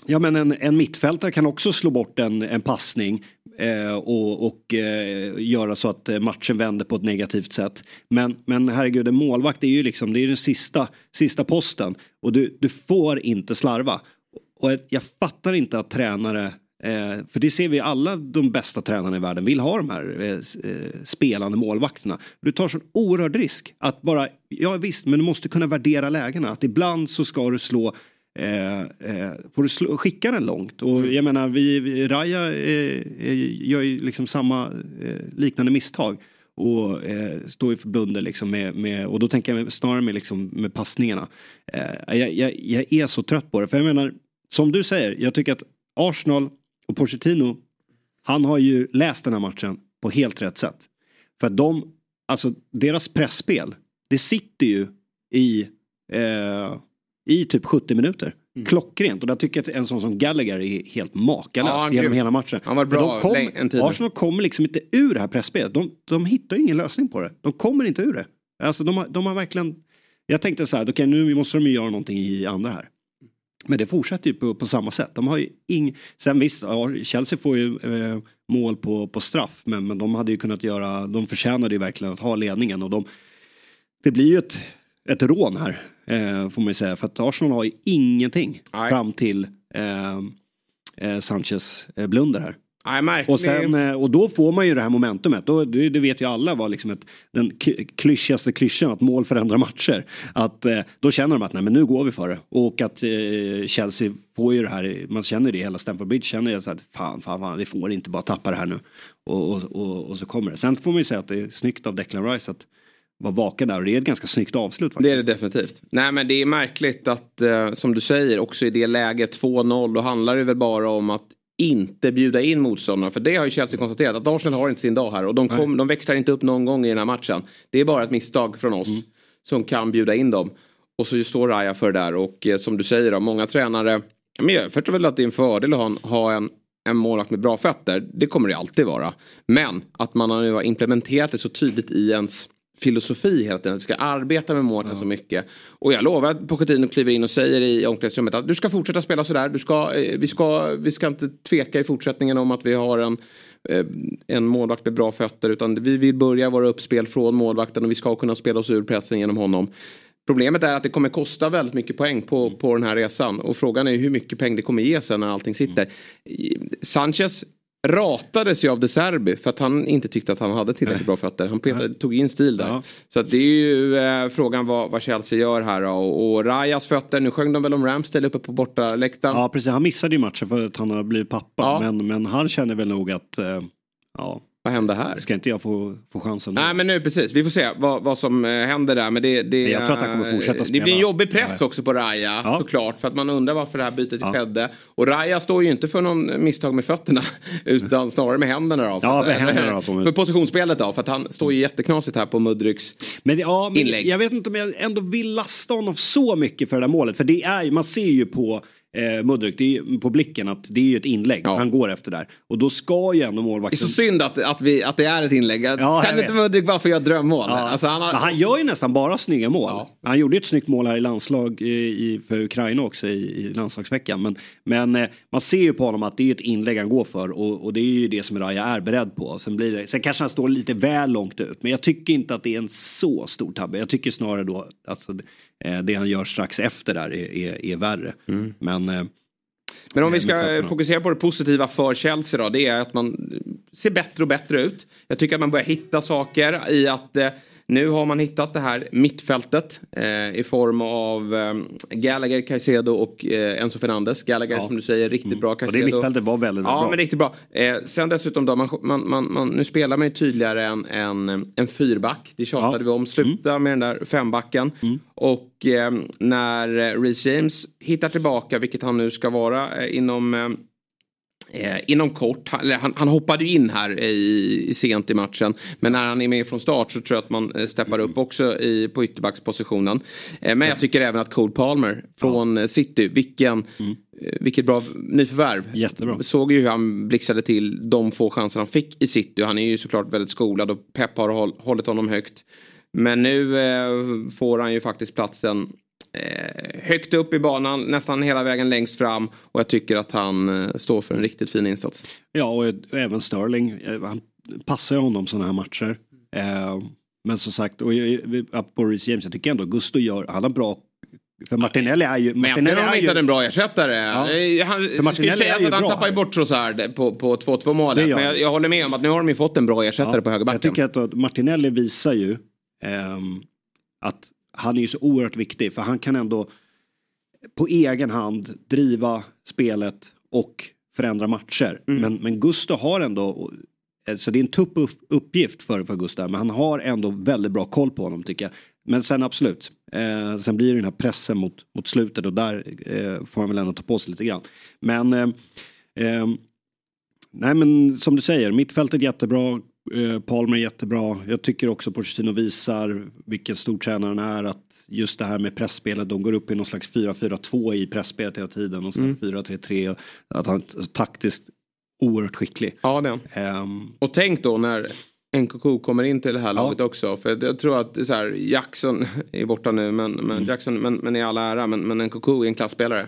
Ja men en, en mittfältare kan också slå bort en, en passning eh, och, och eh, göra så att eh, matchen vänder på ett negativt sätt. Men, men herregud, en målvakt är ju liksom, det är den sista, sista posten. Och du, du får inte slarva. Och jag, fattar inte att tränare, eh, för det ser vi alla de bästa tränarna i världen vill ha de här eh, eh, spelande målvakterna. Du tar sån oerhörd risk att bara, ja visst men du måste kunna värdera lägena. Att ibland så ska du slå Eh, eh, får du slå, skicka den långt? Och jag menar, vi, vi Raja eh, eh, gör ju liksom samma eh, liknande misstag. Och står ju för blunder liksom med, med, och då tänker jag snarare med, liksom, med passningarna. Jag, jag, jag är så trött på det. För jag menar, som du säger, jag tycker att Arsenal och Pochettino, han har ju läst den här matchen på helt rätt sätt. För att de, alltså deras pressspel, det sitter ju i i typ 70 minuter. Klockrent och där tycker jag att en sån som Gallagher är helt makalös Ja, genom hela matchen. Han var bra de kom, en tid. Arsenal kommer liksom inte ur det här pressspelet. De, de hittar ju ingen lösning på det. De kommer inte ur det. Alltså de har, de har verkligen... Jag tänkte så här, okej nu måste de ju göra någonting i andra här. Men det fortsätter ju på, på samma sätt. De har ju ing... Sen visst, ja, Chelsea får ju eh, mål på, på straff. Men, men de hade ju kunnat göra, de förtjänade ju verkligen att ha ledningen. Och de, det blir ju ett, ett rån här. Eh, får man ju säga. För att Arsenal har ju ingenting Nej. fram till eh, eh, Sanchez eh, blunder här. Nej, märklig. Och, sen, eh, och då får man ju det här momentumet. Då, det, det vet ju alla var liksom ett, den klyschigaste klyschan att mål förändrar matcher. Att, då känner de att nej, men nu går vi för det. Och att eh, Chelsea får ju det här, man känner det hela Stamford Bridge. Känner jag så att fan, fan, fan, vi får inte bara tappa det här nu. Och, och, och, och så kommer det. Sen får man ju säga att det är snyggt av Declan Rice att vara vaken där. Och det är ett ganska snyggt avslut faktiskt. Det är det definitivt. Nej men det är märkligt att, eh, som du säger, också i det läget 2-0, då handlar det väl bara om att inte bjuda in motståndarna. För det har ju Chelsea konstaterat, att Arsenal har inte sin dag här. Och de, kom, de växlar inte upp någon gång i den här matchen. Det är bara ett misstag från oss som kan bjuda in dem. Och så står Raja för det där. Och eh, som du säger, då, många tränare, men jag förstår väl att det är en fördel att ha en, ha en en målvakt med bra fötter, det kommer det alltid vara. Men att man har nu implementerat det så tydligt i ens filosofi hela tiden. Att vi ska arbeta med målvakten så mycket. Och jag lovar att Pochettino kliver in och säger i omklädningsrummet att du ska fortsätta spela sådär. Du ska, eh, vi, ska, vi ska inte tveka i fortsättningen om att vi har en, eh, en målvakt med bra fötter. Utan vi vill börja våra uppspel från målvakten och vi ska kunna spela oss ur pressen genom honom. Problemet är att det kommer kosta väldigt mycket poäng på, på den här resan. Och frågan är hur mycket pengar det kommer ge sen när allting sitter. Sanchez ratades ju av De Serbi för att han inte tyckte att han hade tillräckligt bra fötter. Han petade, tog in stil där. Så att det är ju eh, frågan vad, vad Chelsea gör här. Och, och Rajas fötter, nu sjöng de väl om Ramsdale uppe på bortaläktaren. Ja precis, han missade ju matchen för att han har blivit pappa. Ja. Men, men han känner väl nog att, eh, ja, Vad hände här? Ska inte jag få, få chansen? Nej men nu precis, vi får se vad, vad som eh, händer där. Men det, det, Jag tror att han kommer fortsätta Det spela. blir en jobbig press Ja. också på Raja Ja. såklart. För att man undrar varför det här bytet Ja. skedde. Och Raja står ju inte för någon misstag med fötterna. [LAUGHS] Utan snarare med händerna då. Ja, med För- händerna då, För positionsspelet då. För att han står ju jätteknasigt här på Mudryks Men, ja, men inlägg. jag vet inte om jag ändå vill lasta honom så mycket för det där målet. För det är ju, man ser ju på eh, Mudryk, det är på blicken att det är ju ett inlägg han går efter där. Och då ska ju ändå Det är målvakten... så synd att, att, vi, att det är ett inlägg. Ja, kan inte Mudryk bara få göra drömmål? Ja. Alltså, han har... Han gör ju nästan bara snygga mål. Han gjorde ju ett snyggt mål här i landslag i, i, för Ukraina också i, i landslagsveckan. Men, men eh, man ser ju på honom att det är ett inlägg han går för och, och det är ju det som Raja är beredd på. Sen, blir det, sen kanske han står lite väl långt ut men jag tycker inte att det är en så stor tabbe. Jag tycker snarare då att alltså, eh, det han gör strax efter där är, är, är värre. Men, eh, Men om vi med ska fokusera på det positiva för Chelsea då. Det är att man ser bättre och bättre ut. Jag tycker att man börjar hitta saker i att eh, nu har man hittat det här mittfältet eh, i form av eh, Gallagher, Caicedo och eh, Enzo Fernandes. Gallagher Ja. som du säger riktigt bra. och det Caicedo. mittfältet var väldigt, Ja, bra. men riktigt bra. Eh, sen dessutom då, man, man, man, man, nu spelar man ju tydligare en, en, en fyrback. Det tjatade vi om. Sluta med den där fembacken. Och eh, när eh, Reece James hittar tillbaka, vilket han nu ska vara eh, inom eh, inom kort, han, eller han, han hoppade ju in här i, sent i matchen. Men när han är med från start så tror jag att man eh, steppar upp också i, på ytterbackspositionen. Eh, men jag tycker även att Cole Palmer från eh, City, vilken, eh, vilket bra nyförvärv. Jättebra. Såg ju hur han blixtrade till de få chanser han fick i City. Han är ju såklart väldigt skolad och Pep har håll, hållit honom högt. Men nu eh, får han ju faktiskt platsen eh, högt upp i banan, nästan hela vägen längst fram. Och jag tycker att han eh, står för en riktigt fin insats. Ja, och även Sterling. eh, Han passar ju honom sådana här matcher. Eh, men som sagt, och jag- apropå Reece James, jag tycker ändå Gusto gör, han har bra för Martinelli är ju... Men jag tycker de hittade en bra ersättare. Ja. Eh, Han, För det ska ju Martinelli sägas ju att han tappar ju bort Trossard på, på 2-2 Det målet. Men jag, jag håller med om att nu har de ju fått en bra ersättare på högerbacken. Jag tycker att Martinelli visar ju ehm, att han är ju så oerhört viktig för han kan ändå på egen hand driva spelet och förändra matcher. Mm. Men, men Gusto har ändå, eh, så det är en tuff upp- uppgift för, för Gustav, men han har ändå väldigt bra koll på honom tycker jag. Men sen absolut, eh, sen blir det den här pressen mot, mot slutet och där eh, får han väl ändå ta på sig lite grann. Men eh, ehm, Nej men som du säger, mittfältet jättebra, eh, Palmer jättebra. Jag tycker också Pochettino visar vilken stor tränare han är. Att just det här med pressspelet, de går upp i någon slags 4-4-2 i pressspelet hela tiden och sen Mm. 4-3-3. Att han är taktiskt oerhört skicklig. Ja, det är. Ehm, Och tänk då när NKK kommer in till det här laget också. För jag tror att är så här, Jackson [LAUGHS] är borta nu, men, men, Mm. Jackson, men, men i alla ära, men, men NKK är en klassspelare.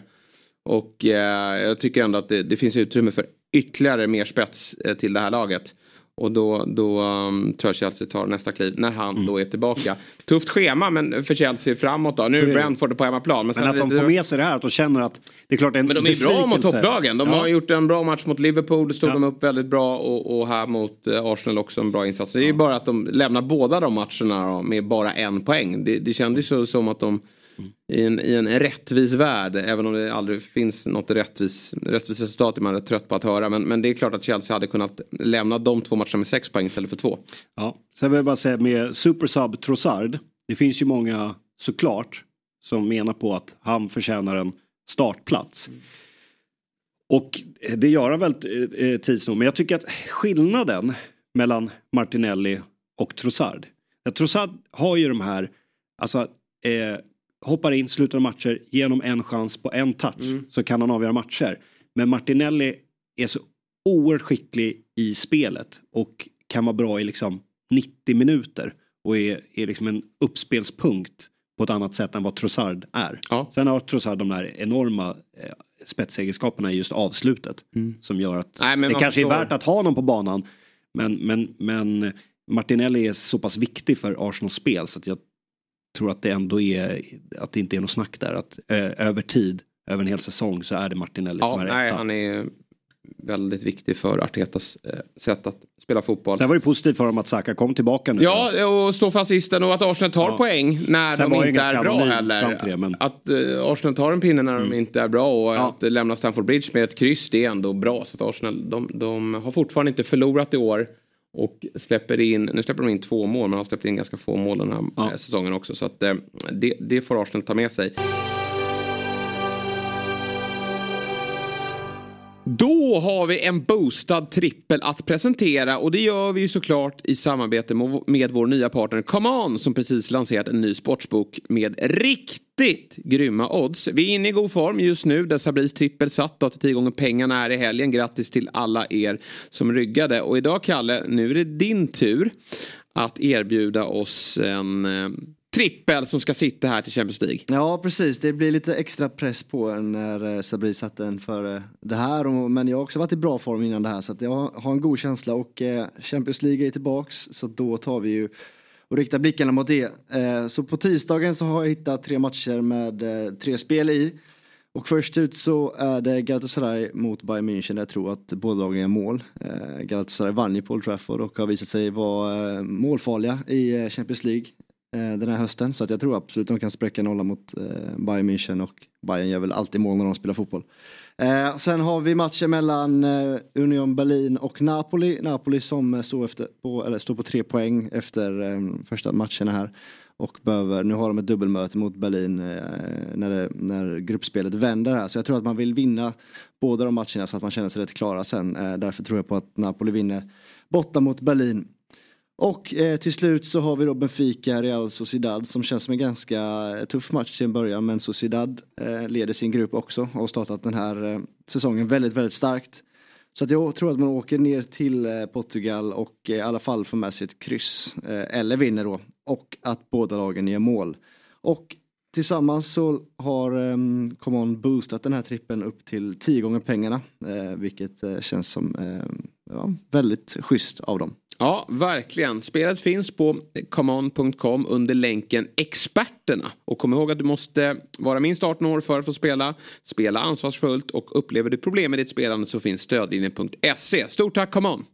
Och eh, jag tycker ändå att det, det finns utrymme för ytterligare mer spets eh, till det här laget. Och då, då um, tror jag Chelsea tar nästa kliv när han Mm. då är tillbaka. Tufft schema men för Chelsea framåt då. Nu är. Brentford på hemmaplan. Men, men att det de får med sig det här, att de känner att det är klart en men de är bra mot topplagen. De Ja. har gjort en bra match mot Liverpool. Stod de upp väldigt bra. Och, och här mot eh, Arsenal också en bra insats. Det är ju bara att de lämnar båda de matcherna då, med bara en poäng. Det, det kändes ju som att de i en, i en rättvis värld, även om det aldrig finns något rättvis, rättvis resultat är man rätt trött på att höra. Men, men det är klart att Chelsea hade kunnat lämna de två matcherna med sex poäng istället för två. Ja, sen vill jag bara säga med Supersub Trossard. Det finns ju många såklart som menar på att han förtjänar en startplats. Och det gör han väl eh, eh tids nog. Men jag tycker att skillnaden mellan Martinelli och Trossard. Ja, Trossard har ju de här, alltså eh, hoppar in, slutar matcher, genom en chans på en touch så kan han avgöra matcher. Men Martinelli är så oerhört skicklig i spelet och kan vara bra i liksom 90 minuter och är, är liksom en uppspelspunkt på ett annat sätt än vad Trossard är. Sen har Trossard de där enorma eh, spetsegenskaperna i just avslutet som gör att Nej, det kanske är förstår. värt att ha någon på banan men, men, men Martinelli är så pass viktig för Arsenals spel så att jag tror att det ändå är att det inte är något snack där att eh, över tid, över en hel säsong så är det Martinelli Ja, som är nej, etta. han är väldigt viktig för Artetas eh, sätt att spela fotboll. Sen var det positivt för dem att Saka kom tillbaka nu. Ja, och stå för assisten och att Arsenal tar Ja. poäng när Sen de inte är bra heller. det, men- Att eh, Arsenal tar en pinne när de inte är bra och att eh, lämna Stamford Bridge med ett kryss det är ändå bra. Så att Arsenal de, de har fortfarande inte förlorat i år. Och släpper in, nu släpper de in två mål men har släppt in ganska få mål den här ja. Eh, säsongen också. Så att eh, det, det får Arsenal ta med sig. Då har vi en boostad trippel att presentera och det gör vi ju såklart i samarbete med vår nya partner Come On som precis lanserat en ny sportsbok med riktigt grymma odds. Vi är inne i god form just nu där Sabris trippel satt då till 10 gånger pengarna är i helgen. Grattis till alla er som ryggade och idag Kalle, nu är det din tur att erbjuda oss en eh, trippel som ska sitta här till Champions League. Ja precis, det blir lite extra press på en när eh, Sabri satte en för det här. Men jag har också varit i bra form innan det här så att jag har en god känsla och eh, Champions League är tillbaks så då tar vi ju och riktar blickarna mot det. Eh, så på tisdagen så har jag hittat tre matcher med tre spel i. Och först ut så är det Galatasaray mot Bayern München. Jag tror att båda lagen är mål. Galatasaray vann ju på Old Trafford och har visat sig vara målfarliga i Champions League. Eh, den här hösten. Så att jag tror absolut att de kan spräcka nolla mot eh, Bayern München och Bayern gör väl alltid mål när de spelar fotboll. Eh, sen har vi matchen mellan eh, Union Berlin och Napoli. Napoli som eh, står, efter, på, eller står på tre poäng efter eh, första matcherna här. Och behöver, nu har de ett dubbelmöte mot Berlin eh, när, det, när gruppspelet vänder här. Så jag tror att man vill vinna båda de matcherna så att man känner sig rätt klara sen. Eh, därför tror jag på att Napoli vinner borta mot Berlin. Och eh, till slut så har vi då Benfica Real Sociedad som känns som en ganska eh, tuff match till en början. Men Sociedad eh, leder sin grupp också och har startat den här eh, säsongen väldigt, väldigt starkt. Så att jag tror att man åker ner till eh, Portugal och eh, i alla fall får med sig ett kryss. Eh, eller vinner då. Och att båda lagen gör mål. Och tillsammans så har ehm, um, Common boostat den här trippen upp till tio gånger pengarna. Eh, vilket känns som ehm, ja, väldigt schysst av dem. Ja, verkligen. Spelet finns på common.com under länken experterna. Och kom ihåg att du måste vara minst 18 år för att få spela. Spela ansvarsfullt och upplever du problem med ditt spelande så finns stödlinjen.se. Stort tack Common!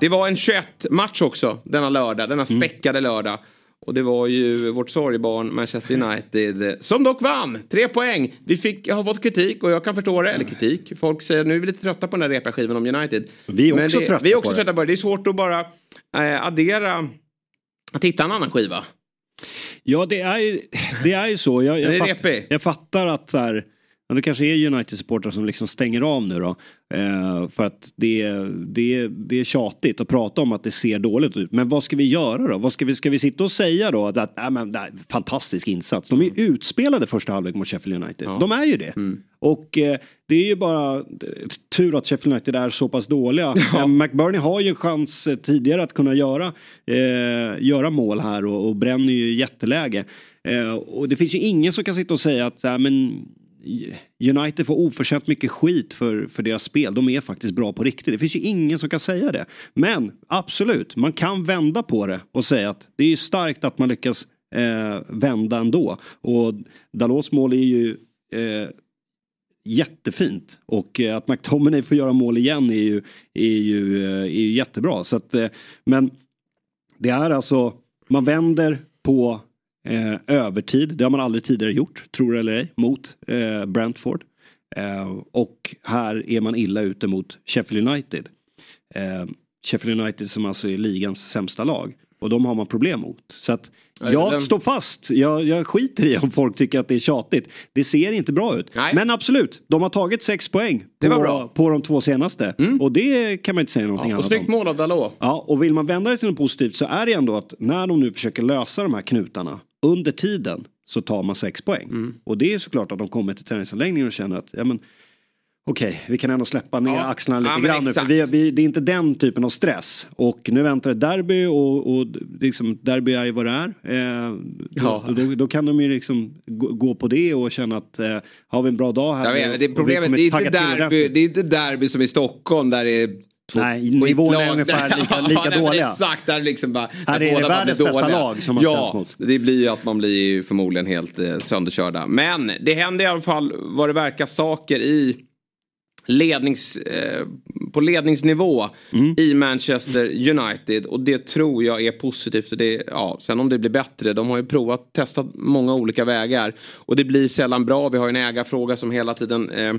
Det var en 21-match också denna lördag, denna mm. späckade lördag. Och det var ju vårt sorgebarn Manchester United som dock vann. Tre poäng. Vi fick, har fått kritik och jag kan förstå det. Eller kritik. Folk säger nu är vi lite trötta på den här repa-skivan om United. Vi är också det, trötta Vi är också på trötta på det. Det är svårt att bara äh, addera. Att hitta en annan skiva. Ja det är ju, det är ju så. Jag, jag, fatt, jag fattar att så här, Ja, det kanske är United-supportrar som liksom stänger av nu då. Eh, för att det, det, det är tjatigt att prata om att det ser dåligt ut. Men vad ska vi göra då? Vad ska, vi, ska vi sitta och säga då att, att äh, men, nej, fantastisk insats. De är ju utspelade första halvlek mot Sheffield United. Ja. De är ju det. Mm. Och eh, det är ju bara tur att Sheffield United är så pass dåliga. [LAUGHS] Ja. McBurney har ju en chans eh, tidigare att kunna göra, eh, göra mål här och, och bränner ju jätteläge. Eh, och det finns ju ingen som kan sitta och säga att äh, men, United får oförtjänt mycket skit för, för deras spel. De är faktiskt bra på riktigt. Det finns ju ingen som kan säga det. Men absolut, man kan vända på det och säga att det är ju starkt att man lyckas eh, vända ändå. Och Dalots mål är ju eh, jättefint. Och eh, att McTominay får göra mål igen är ju, är ju, eh, är ju jättebra. Så att, eh, men det är alltså, man vänder på Eh, övertid, det har man aldrig tidigare gjort, tror eller ej, mot eh, Brentford. Eh, och här är man illa ute mot Sheffield United. Eh, Sheffield United som alltså är ligans sämsta lag. Och de har man problem mot. Så att jag står fast. Jag, jag skiter i om folk tycker att det är tjatigt. Det ser inte bra ut. Nej. Men absolut, de har tagit sex poäng på, på de två senaste. Mm. Och det kan man inte säga någonting ja, annat och snyggt mål av Dalot. Ja, och vill man vända det till något positivt så är det ändå att när de nu försöker lösa de här knutarna under tiden så tar man sex poäng. Mm. Och det är såklart att de kommer till träningsanläggningen och känner att ja, men, okej, okay, vi kan ändå släppa ner ja. axlarna lite ja, grann nu. För vi, vi, det är inte den typen av stress. Och nu väntar ett derby och, och liksom, derby är ju vad det är. Eh, ja. då, då, då, kan de ju liksom gå, gå, på det och känna att eh, har vi en bra dag här. Vet, det är problemet, det är, inte derby, det är inte derby som i Stockholm där det är Nej, nivån är ungefär lika, [LAUGHS] lika ja, dåliga. Exakt, där liksom bara, här är det världens bästa lag som man ja, ställs mot. det blir ju att man blir förmodligen helt eh, sönderkörda. Men det händer i alla fall vad det verkar saker i lednings, eh, på ledningsnivå mm. i Manchester United. Och det tror jag är positivt. det, ja, sen om det blir bättre, de har ju provat, testat många olika vägar. Och det blir sällan bra. Vi har en ägarfråga som hela tiden eh,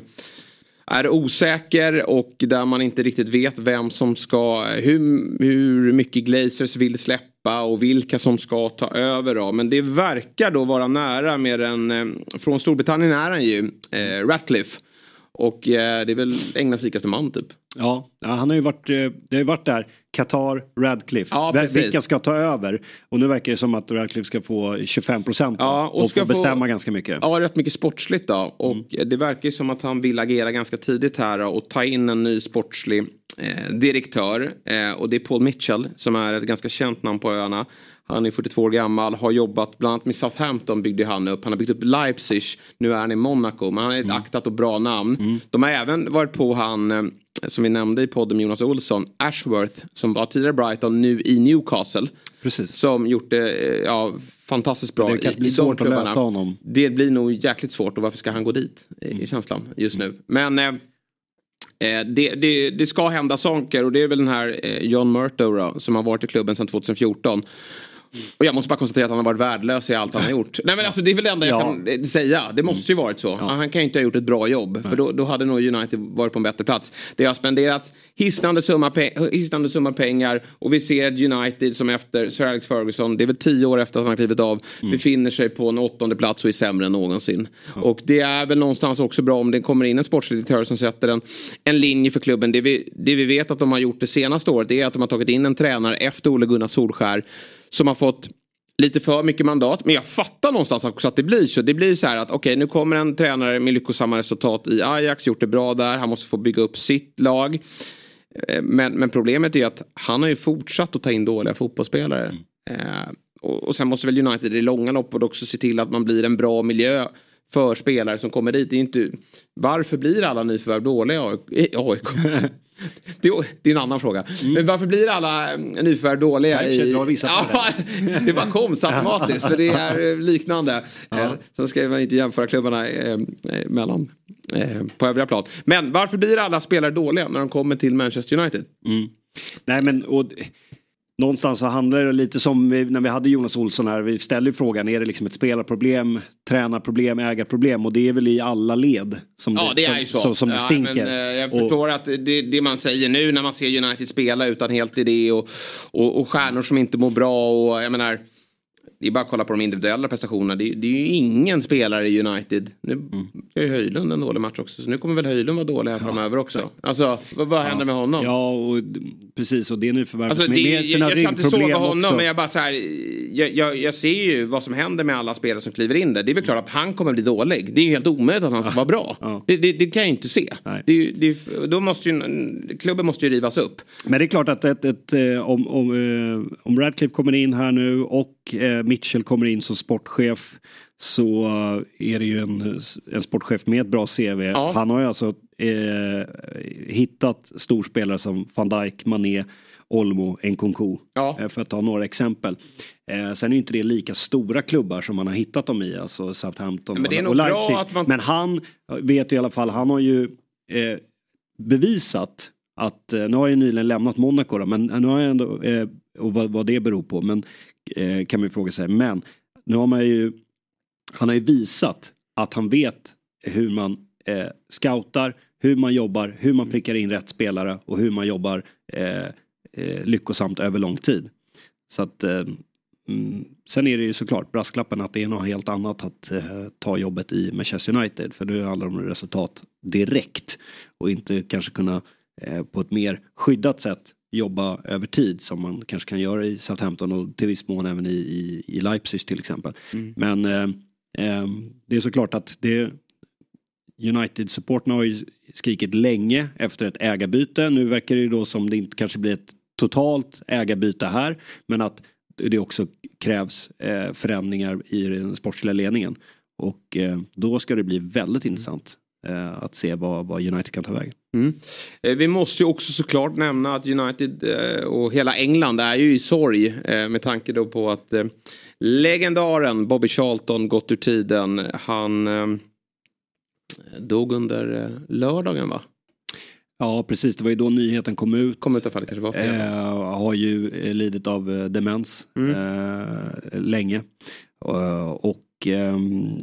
är osäker och där man inte riktigt vet vem som ska, hur, hur mycket Glazers vill släppa och vilka som ska ta över då. Men det verkar då vara nära med en, eh, från Storbritannien är han ju, eh, Ratcliffe. Och eh, det är väl Englands rikaste man typ. Ja, han har ju varit, eh, det har ju varit där, Qatar, Radcliffe. Ja, precis. Vilka ska ta över? Och nu verkar det som att Radcliffe ska få 25 procent Ja, och, ska få bestämma ganska mycket. Ja, rätt mycket sportsligt då. Och det verkar ju som att han vill agera ganska tidigt här och ta in en ny sportslig direktör. Eh, och det är Paul Mitchell som är ett ganska känt namn på öarna. Han är 42 år gammal, har jobbat bland annat med Southampton byggde han upp. Han har byggt upp Leipzig, nu är han i Monaco. Men han är ett aktat och bra namn. De har även varit på han, eh, som vi nämnde i podden med Jonas Olsson, Ashworth, som var tidigare Brighton, nu i Newcastle. Precis. Som gjort det eh, ja, fantastiskt bra Det kanske i, blir i de svårt att klubbarna. lösa honom. Det blir nog jäkligt svårt och varför ska han gå dit? i- Mm. Känslan just nu. Men eh, eh, Eh, det, det, det ska hända saker och det är väl den här eh, John Murtow då, som har varit i klubben sedan 2014. Och jag måste bara konstatera att han har varit värdelös i allt han har [LAUGHS] gjort. Nej men alltså det är väl det enda jag Ja. kan eh, säga. Det måste ju varit så. Han kan ju inte ha gjort ett bra jobb. För då, då hade nog United varit på en bättre plats. Det har spenderat hisnande summa, hisnande summa pengar. Och vi ser ett United som efter Sir Alex Ferguson, det är väl tio år efter att han har klivit av, befinner sig på en åttonde plats och är sämre än någonsin. Och det är väl någonstans också bra om det kommer in en sportslig direktör som sätter en, en linje för klubben. Det vi, det vi vet att de har gjort det senaste året är att de har tagit in en tränare efter Ole Gunnar Solskär som har fått lite för mycket mandat. Men jag fattar någonstans också att det blir så. Det blir så här att okej nu kommer en tränare med lyckosamma resultat i Ajax, gjort det bra där, han måste få bygga upp sitt lag. Eh, Men, men problemet är att han har ju fortsatt att ta in dåliga fotbollsspelare. Eh, och, och sen måste väl United i det långa loppet också se till att man blir en bra miljö för spelare som kommer dit. Det är inte, varför blir alla nyförvärv dåliga i AIK? [LAUGHS] [LAUGHS] Det är, det är en annan fråga. Men varför blir alla eh, nyförvärv dåliga Mm. I... drar vissa på ja, det [LAUGHS] bara kom så automatiskt. För det är eh, liknande. Eh, sen ska man inte jämföra klubbarna mellan på övriga plan. Men varför blir alla spelare dåliga när de kommer till Manchester United? Mm. Nej men och, någonstans så handlar det lite som vi, när vi hade Jonas Olsson här. Vi ställer frågan, är det liksom ett spelarproblem, tränarproblem, ägarproblem? Och det är väl i alla led som Ja, det är ju så. som, som det stinker. Men, eh, jag Och- förstår att det, det man säger nu när man ser United spela utan helt idé och, och, och stjärnor som inte mår bra och jag menar det är bara att kolla på de individuella prestationerna. Det, det är ju ingen spelare i United. Nu Mm. gör ju Höjlund en dålig match också. Så nu kommer väl Höjlund vara dålig här framöver också. Alltså vad, vad händer med honom? Ja, och, precis. Och det är nyförvärvet Alltså, med, det, med jag, sina jag ska inte såga honom också. men jag bara så här, jag, jag, jag ser ju vad som händer med alla spelare som kliver in där. Det är väl klart att han kommer bli dålig. Det är ju helt omöjligt att han ska vara bra. Det, det, det kan jag inte se. Det, ju- det, då måste ju, klubben måste ju rivas upp. Men det är klart att ett, ett, eh, om, om, eh, om Radcliffe kommer in här nu och eh, Mitchell kommer in som sportchef så är det ju en, en sportchef med ett bra CV. Han har ju alltså eh, hittat storspelare som van Dijk, Mané, Olmo, Nkunku. Eh, för att ta några exempel. Eh, sen är ju inte det lika stora klubbar som man har hittat dem i, alltså Southampton Men det är och Leipzig. man- Men han vet ju i alla fall, han har ju eh, bevisat att, eh, nu har jag ju nyligen lämnat Monaco då, men nu har jag ändå, eh, och vad, vad det beror på, men eh, kan man ju fråga sig. Men nu har man ju, han har ju visat att han vet hur man eh, scoutar, hur man jobbar, hur man prickar in rätt spelare och hur man jobbar eh, eh, lyckosamt över lång tid. Så att eh, mm, Sen är det ju såklart brasklappen att det är något helt annat att eh, ta jobbet i Manchester United. För nu handlar det om resultat direkt. Och inte kanske kunna eh, på ett mer skyddat sätt jobba över tid som man kanske kan göra i Southampton och till viss mån även i, i, i Leipzig till exempel. Men eh, eh, det är såklart att det United-supporterna har ju skrikit länge efter ett ägarbyte. Nu verkar det ju då som det inte kanske blir ett totalt ägarbyte här. Men att det också krävs eh, förändringar i den sportsliga ledningen. Och eh, då ska det bli väldigt intressant eh, att se vad, vad United kan ta vägen. Mm. Eh, Vi måste ju också såklart nämna att United eh, och hela England är ju i sorg eh, med tanke då på att eh, legendaren Bobby Charlton gått ur tiden. Han eh, dog under eh, lördagen va? Ja precis, det var ju då nyheten kom ut. Kom ut i fall, det kanske var. Eh, har ju eh, lidit av eh, demens Mm. eh, länge. Eh, och ehm,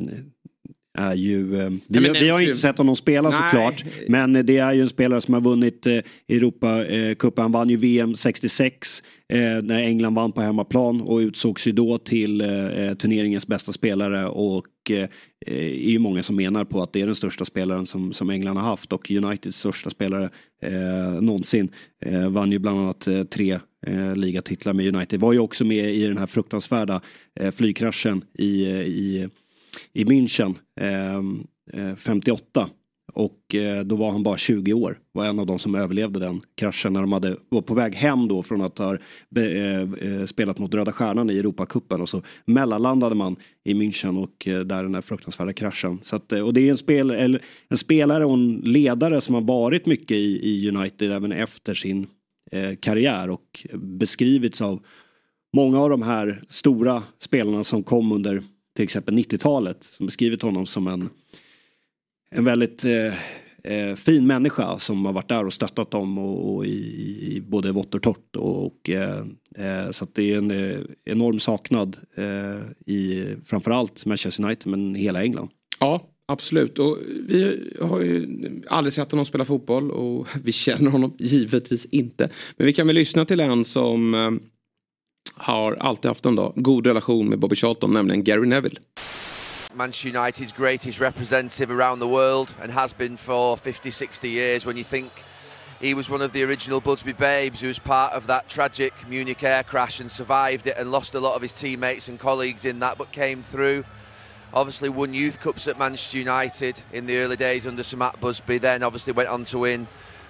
är ju, eh, vi, Nej, vi har inte sett honom spela Nej. såklart. Men det är ju en spelare som har vunnit eh, Europacupen. Han vann ju VM 66 eh, när England vann på hemmaplan och utsågs ju då till eh, turneringens bästa spelare. Och eh, är ju många som menar på att det är den största spelaren som, som England har haft och Uniteds största spelare eh, någonsin. Eh, vann ju bland annat eh, tre eh, ligatitlar med United. Var ju också med i den här fruktansvärda eh, flygkraschen i, i i München ehm, eh, 58. Och eh, då var han bara 20 år. Var en av de som överlevde den kraschen när de hade, var på väg hem då från att ha be, eh, eh spelat mot Röda Stjärnan i Europacupen. Och så mellanlandade man i München och eh, där den där fruktansvärda kraschen. Så att, eh, och det är en, spel, eller, en spelare och en ledare som har varit mycket i, i United även efter sin eh, karriär och eh, beskrivits av många av de här stora spelarna som kom under till exempel 90-talet som beskrivit honom som en, en väldigt eh, eh, fin människa som har varit där och stöttat dem och, och i, i, både vått och torrt. Och, och eh, eh så att det är en eh, enorm saknad eh, i framförallt Manchester United men hela England. Ja, Absolut, och vi har ju aldrig sett honom spela fotboll och [LAUGHS] vi känner honom givetvis inte. Men vi kan väl lyssna till en som eh, har alltid haft en då, god relation med Bobby Charlton, nämligen Gary Neville. Manchester United's greatest representative around the world and has been for 50, 60 years when you think he was one of the original Budsby Babes who was part of that tragic Munich air crash and survived it and lost a lot of his teammates and colleagues in that but came through. Obviously won youth cups at Manchester United in the early days under Sir Matt Busby then obviously went on to win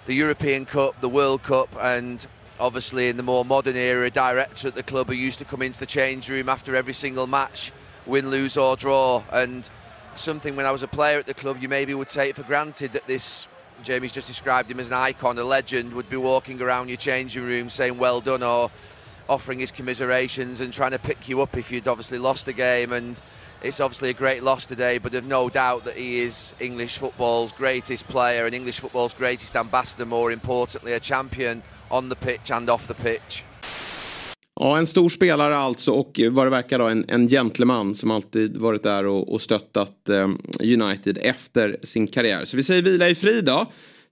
the European Cup, the World Cup and obviously in the more modern era, director at the club who used to come into the change room after every single match, win, lose or draw. And something when I was a player at the club, you maybe would take for granted that this, Jamie's just described him as an icon, a legend, would be walking around your changing room saying well done or offering his commiserations and trying to pick you up if you'd obviously lost a game. And it's obviously a great loss today, but there's no doubt that he is English football's greatest player and English football's greatest ambassador, more importantly, a champion on the pitch and off the pitch. Ja, en stor spelare alltså och vad det verkar då en, en gentleman som alltid varit där och, och stöttat eh, United efter sin karriär. Så vi säger vila i frid då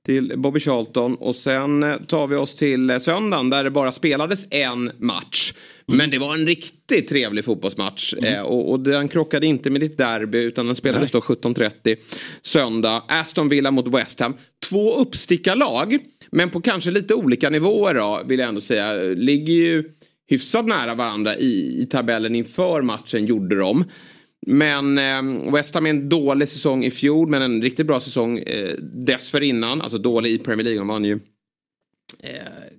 till Bobby Charlton och sen eh, tar vi oss till eh, söndagen där det bara spelades en match. Mm. Men det var en riktigt trevlig fotbollsmatch mm. eh, och, och, den krockade inte med ditt derby utan den spelades Nej. då 17.30 söndag. Aston Villa mot West Ham. Två uppstickarlag men på kanske lite olika nivåer då vill jag ändå säga. Ligger ju hyfsat nära varandra i, i tabellen inför matchen gjorde de. Men eh, West Ham är en dålig säsong i fjol men en riktigt bra säsong eh, dessförinnan. Alltså dålig i Premier League. De vann ju eh,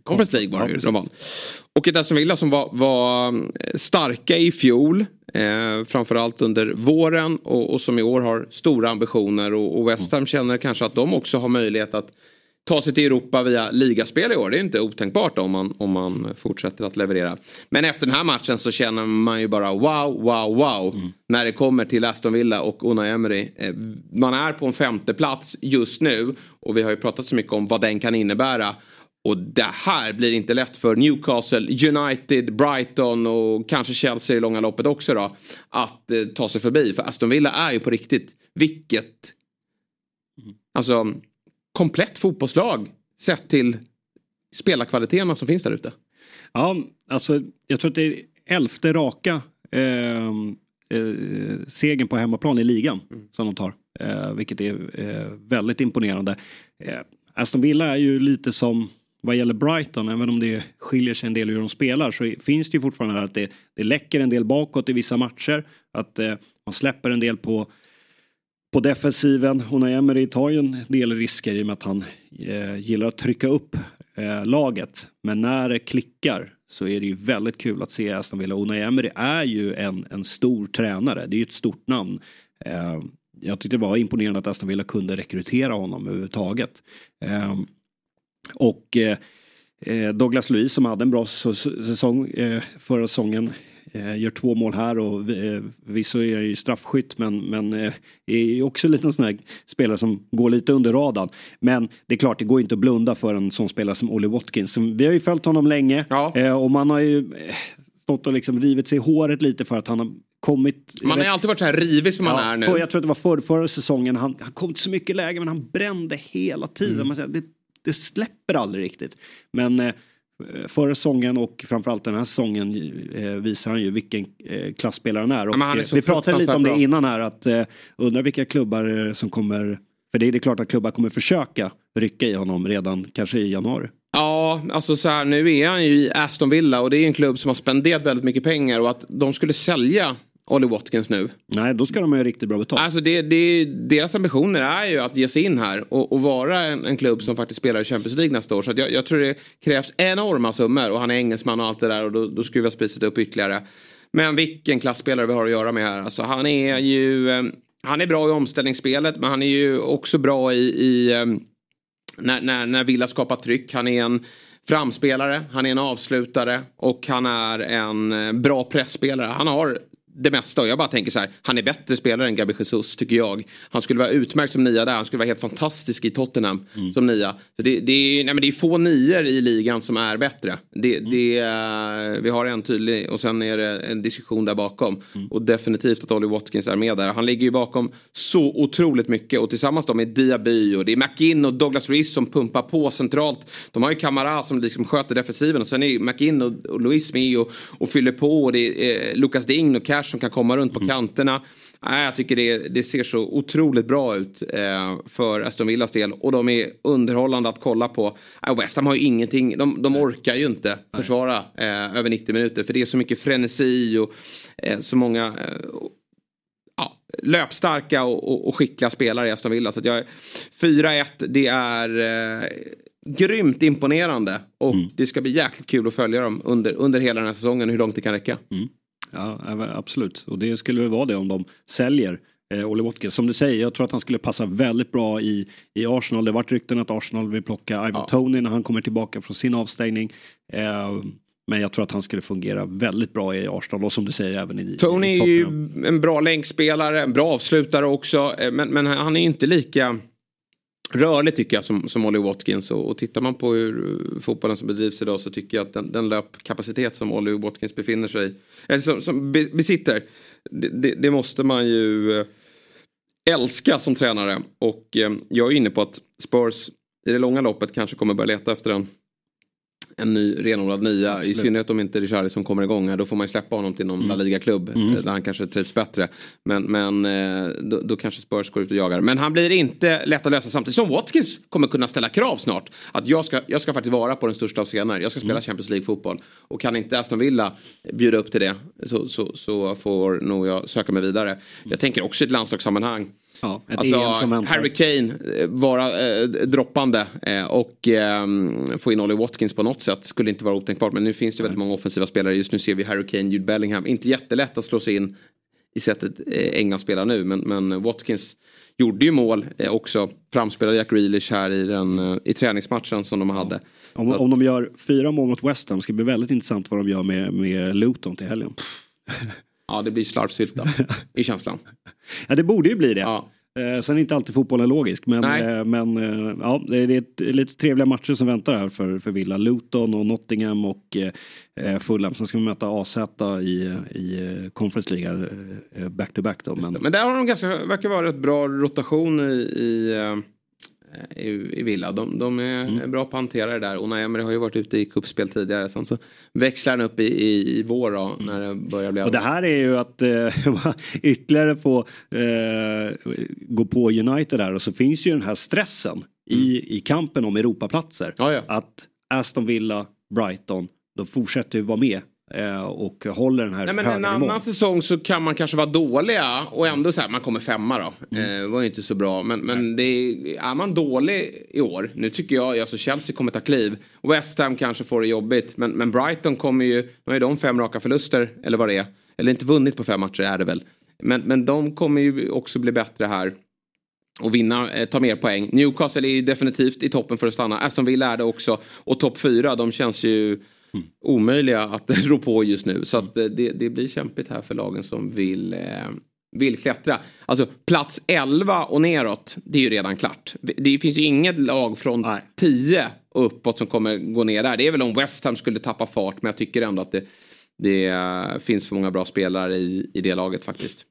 Conference League var det ju. Vann. Och ett Aston Villa som var, var eh, starka i fjol. Eh, framförallt under våren och, och, som i år har stora ambitioner. Och, och West Ham känner kanske att de också har möjlighet att ta sig till Europa via ligaspel i år. Det är inte otänkbart om man, om man fortsätter att leverera. Men efter den här matchen så känner man ju bara wow, wow, wow. Mm. När det kommer till Aston Villa och Unai Emery. Eh, man är på en femte plats just nu. Och vi har ju pratat så mycket om vad den kan innebära. Och det här blir inte lätt för Newcastle, United, Brighton och kanske Chelsea i långa loppet också då. Att eh, ta sig förbi. För Aston Villa är ju på riktigt, vilket... Mm. Alltså komplett fotbollslag sett till spelarkvaliteterna som finns där ute. Ja, alltså jag tror att det är elfte raka eh, eh, segern på hemmaplan i ligan mm. som de tar. Eh, vilket är eh, väldigt imponerande. Eh, Aston Villa är ju lite som vad gäller Brighton, även om det skiljer sig en del hur de spelar så finns det ju fortfarande här att det, det läcker en del bakåt i vissa matcher. Att eh, man släpper en del på på defensiven, Unai Emery tar ju en del risker i och med att han eh, gillar att trycka upp eh, laget. Men när det klickar så är det ju väldigt kul att se Aston Villa. Unai Emery är ju en, en stor tränare, det är ju ett stort namn. Eh, jag tyckte det var imponerande att Aston Villa kunde rekrytera honom överhuvudtaget. Eh, och eh, eh Douglas Luiz som hade en bra säsong eh, förra säsongen gör två mål här och eh, visst är jag ju straffskytt men, men eh, är också en liten sån här spelare som går lite under radarn. Men det är klart, det går inte att blunda för en sån spelare som Ollie Watkins. Vi har ju följt honom länge ja. och man har ju stått och liksom rivit sig i håret lite för att han har kommit... Man har ju alltid varit så här rivig som man är nu. Jag tror att det var förra, förra säsongen, han, han kom till så mycket läge men han brände hela tiden. Mm. Man det, det släpper aldrig riktigt. Men eh, förra säsongen och framförallt den här säsongen eh, visar han ju vilken eh, klassspelare han är. Och, han är vi pratade lite om det innan här att undrar vilka klubbar som kommer, för det är det klart att klubbar kommer försöka rycka i honom redan kanske i januari. Ja, alltså så här, nu är han ju i Aston Villa och det är en klubb som har spenderat väldigt mycket pengar och att de skulle sälja Ollie Watkins nu. Nej, då ska de ha riktigt bra betalt. Alltså det, det, deras ambitioner är ju att ge sig in här och, och vara en, en klubb som faktiskt spelar i Champions League nästa år. Så jag, jag tror det krävs enorma summor och han är engelsman och allt det där och då, då skruvas priset upp ytterligare. Men vilken klassspelare vi har att göra med här. Alltså han är ju eh, han är bra i omställningsspelet men han är ju också bra i, i eh, när, när, när Villa skapar tryck. Han är en framspelare, han är en avslutare och han är en eh, bra pressspelare. Han har det mesta och jag bara tänker så här, han är bättre spelare än Gabi Jesus tycker jag. Han skulle vara utmärkt som nia där, han skulle vara helt fantastisk i Tottenham som nia. Så det, det, är, nej men det är få nior i ligan som är bättre. Det, det, är- vi har en tydlig och sen är det en diskussion där bakom. Och definitivt att Ollie Watkins är med där. Han ligger ju bakom så otroligt mycket och tillsammans då med Diaby och det är McInn och Douglas Luiz som pumpar på centralt. De har ju Camara som liksom sköter defensiven och sen är McInn och, och Luiz med och, och fyller på och det är eh, Lucas Dign och Cash som kan komma runt på kanterna. Nej, jag tycker det, det ser så otroligt bra ut eh, för Aston Villas del och de är underhållande att kolla på. Eh, West Ham har ju ingenting, de, de orkar ju inte försvara eh, över 90 minuter för det är så mycket frenesi och eh, så många eh, ja, löpstarka och, och, och skickliga spelare i Aston Villa. Så jag, 4-1, det är eh, grymt imponerande. Och det ska bli jäkligt kul att följa dem under, under hela den här säsongen, hur långt det kan räcka. Ja, absolut. Och det skulle väl vara det om de säljer eh, Olle Watkins. Som du säger, jag tror att han skulle passa väldigt bra i, i Arsenal. Det varit rykten att Arsenal vill plocka Ivan Tony när han kommer tillbaka från sin avstängning. Eh, men jag tror att han skulle fungera väldigt bra i Arsenal och som du säger även i Tony i är ju en bra länkspelare, en bra avslutare också. eh, Men, men han är inte lika rörlig tycker jag som, som Olly Watkins. Och, och tittar man på hur eh, fotbollen som bedrivs idag så tycker jag att den, den löpkapacitet som Olly Watkins befinner sig eller som, som besitter. Det, det, det måste man ju eh, älska som tränare. Och eh, jag är inne på att Spurs i det långa loppet kanske kommer börja leta efter en en ny renodlad nia. I synnerhet om inte Richarlison kommer igång här. Då får man ju släppa honom till någon Mm. La Liga-klubb. Mm. eh, Där han kanske trivs bättre. Men, men eh, då, då kanske Spurs går ut och jagar. Men han blir inte lätt att lösa samtidigt som Watkins kommer kunna ställa krav snart. Att jag ska, jag ska faktiskt vara på den största av scener. Jag ska spela Mm. Champions League-fotboll. Och kan inte Aston Villa bjuda upp till det så, så, så får nog jag söka mig vidare. Jag tänker också i ett landslagssammanhang. Ja, Alltså, väntar. Harry Kane eh, vara eh, droppande eh, och eh, få in Ollie Watkins på något sätt skulle inte vara otänkbart. Men nu finns det väldigt många offensiva spelare. Just nu ser vi Harry Kane, Jude Bellingham. Inte jättelätt att slå sig in i sättet eh, England spelar nu. Men, men Watkins gjorde ju mål eh, också. Framspelade Jack Grealish här i, den, i träningsmatchen som de hade. Om, om de gör fyra mål mot West Ham ska det bli väldigt intressant vad de gör med, med Luton till helgen. [LAUGHS] Ja, det blir slarvsylta i känslan. [LAUGHS] Ja, det borde ju bli det. Ja. Eh, sen är inte alltid fotbollen logisk. Men, eh, men eh, ja, det är, ett, lite trevliga matcher som väntar här för, för Villa. Luton och Nottingham och Fulham. Sen ska vi möta AZ i, i Conference League eh, back. Men, Men där har de ganska, verkar vara rätt bra rotation i, i, i, i Villa. De, de är, Mm. bra på att hantera det där. Och Emery har ju varit ute i kuppspel tidigare. Sen så växlar han upp i, i, i vår då, när det börjar bli Mm. Och det här är ju att eh, [LAUGHS] ytterligare få eh, gå på United där och så finns ju den här stressen i, i kampen om Europaplatser. Att Aston Villa, Brighton, de fortsätter ju vara med eh, och håller den här Nej, men en annan säsong så kan man kanske vara dåliga och ändå så här, man kommer femma då. Mm. Eh, var ju inte så bra. Men, men det är, är man dålig i år, nu tycker jag, alltså Chelsea kommer ta kliv. West Ham kanske får det jobbigt. Men, men Brighton kommer ju, nu har ju de fem raka förluster, eller vad det är. Eller inte vunnit på fem matcher är det väl. Men, men de kommer ju också bli bättre här. Och vinna, eh, ta mer poäng. Newcastle är ju definitivt i toppen för att stanna. Aston Villa är det också. Och topp fyra, de känns ju omöjliga att [LAUGHS] rå på just nu. Så att eh, det, det blir kämpigt här för lagen som vill, eh, vill klättra. Alltså plats 11 och neråt, det är ju redan klart. Det finns ju inget lag från 10 och uppåt som kommer gå ner där. Det är väl om West Ham skulle tappa fart, men jag tycker ändå att det det finns för många bra spelare i, i det laget faktiskt.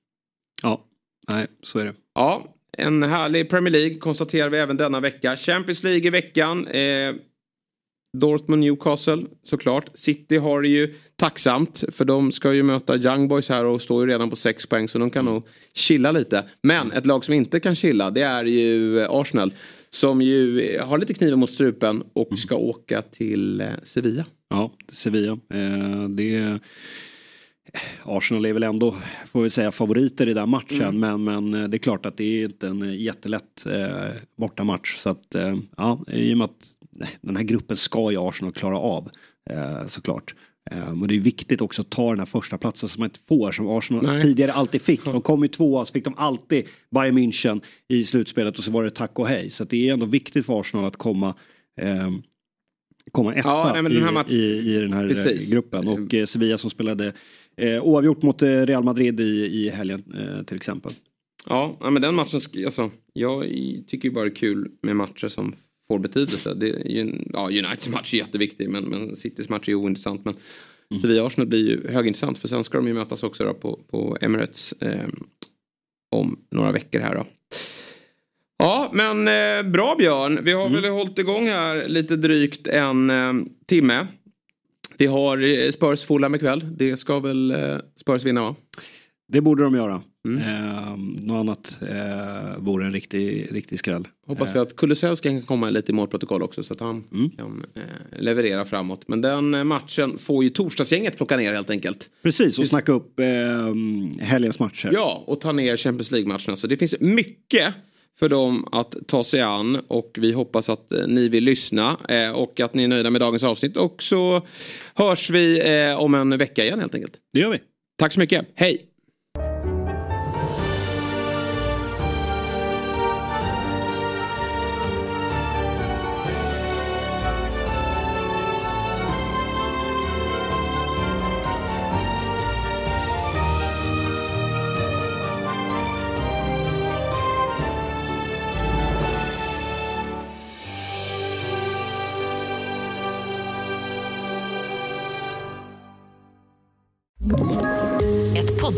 Ja, nej så är det. Ja, en härlig Premier League konstaterar vi även denna vecka. Champions League i veckan. Eh, Dortmund Newcastle såklart. City har det ju tacksamt för de ska ju möta Young Boys här och står ju redan på 6 poäng så de kan nog chilla lite. Men ett lag som inte kan chilla det är ju Arsenal. Som ju har lite kniven mot strupen och ska åka till eh, Sevilla. Ja, Sevilla. Eh, det Arsenal är väl ändå, får vi säga, favoriter i den matchen. Mm. Men, men eh, det är klart att det är inte en jättelätt eh, bortamatch. Så att, eh, ja, i och med att den här gruppen ska ju Arsenal klara av. Eh, såklart. Eh, och det är viktigt också att ta den här första platsen som man inte får som Arsenal Nej. tidigare alltid fick. De kom ju tvåa så fick de alltid Bayern München i slutspelet och så var det tack och hej. Så det är ändå viktigt för Arsenal att komma eh, komma etta ja, nej, i, i, i, den här eh, Precis. gruppen. Och eh, Sevilla som spelade eh, oavgjort mot eh, Real Madrid i, i helgen eh, till exempel. Ja, men den matchen, alltså, jag tycker ju bara det är kul med matcher som får betydelse. Det är ja, Uniteds match är jätteviktig men, men Citys match är ointressant. Men mm. Sevilla-Arsenal blir ju högintressant för sen ska de ju mötas också då på, på Emirates eh, om några veckor här då. Ja men eh, bra Björn, vi har mm. väl hållit igång här lite drygt en eh, timme. Vi har eh, Spurs Fulham ikväll, det ska väl eh, Spurs vinna va? Det borde de göra. Mm. Eh, något annat eh, vore en riktig, riktig skräll. Hoppas vi att Kulusevski kan komma lite i målprotokoll också så att han mm. kan eh, leverera framåt. Men den eh, matchen får ju torsdagsgänget plocka ner helt enkelt. Precis och Just... snacka upp eh, helgens matcher. Ja och ta ner Champions League-matcherna. Så det finns mycket för dem att ta sig an och vi hoppas att eh, ni vill lyssna eh, och att ni är nöjda med dagens avsnitt. Och så hörs vi eh, om en vecka igen helt enkelt. Det gör vi. Tack så mycket. Hej!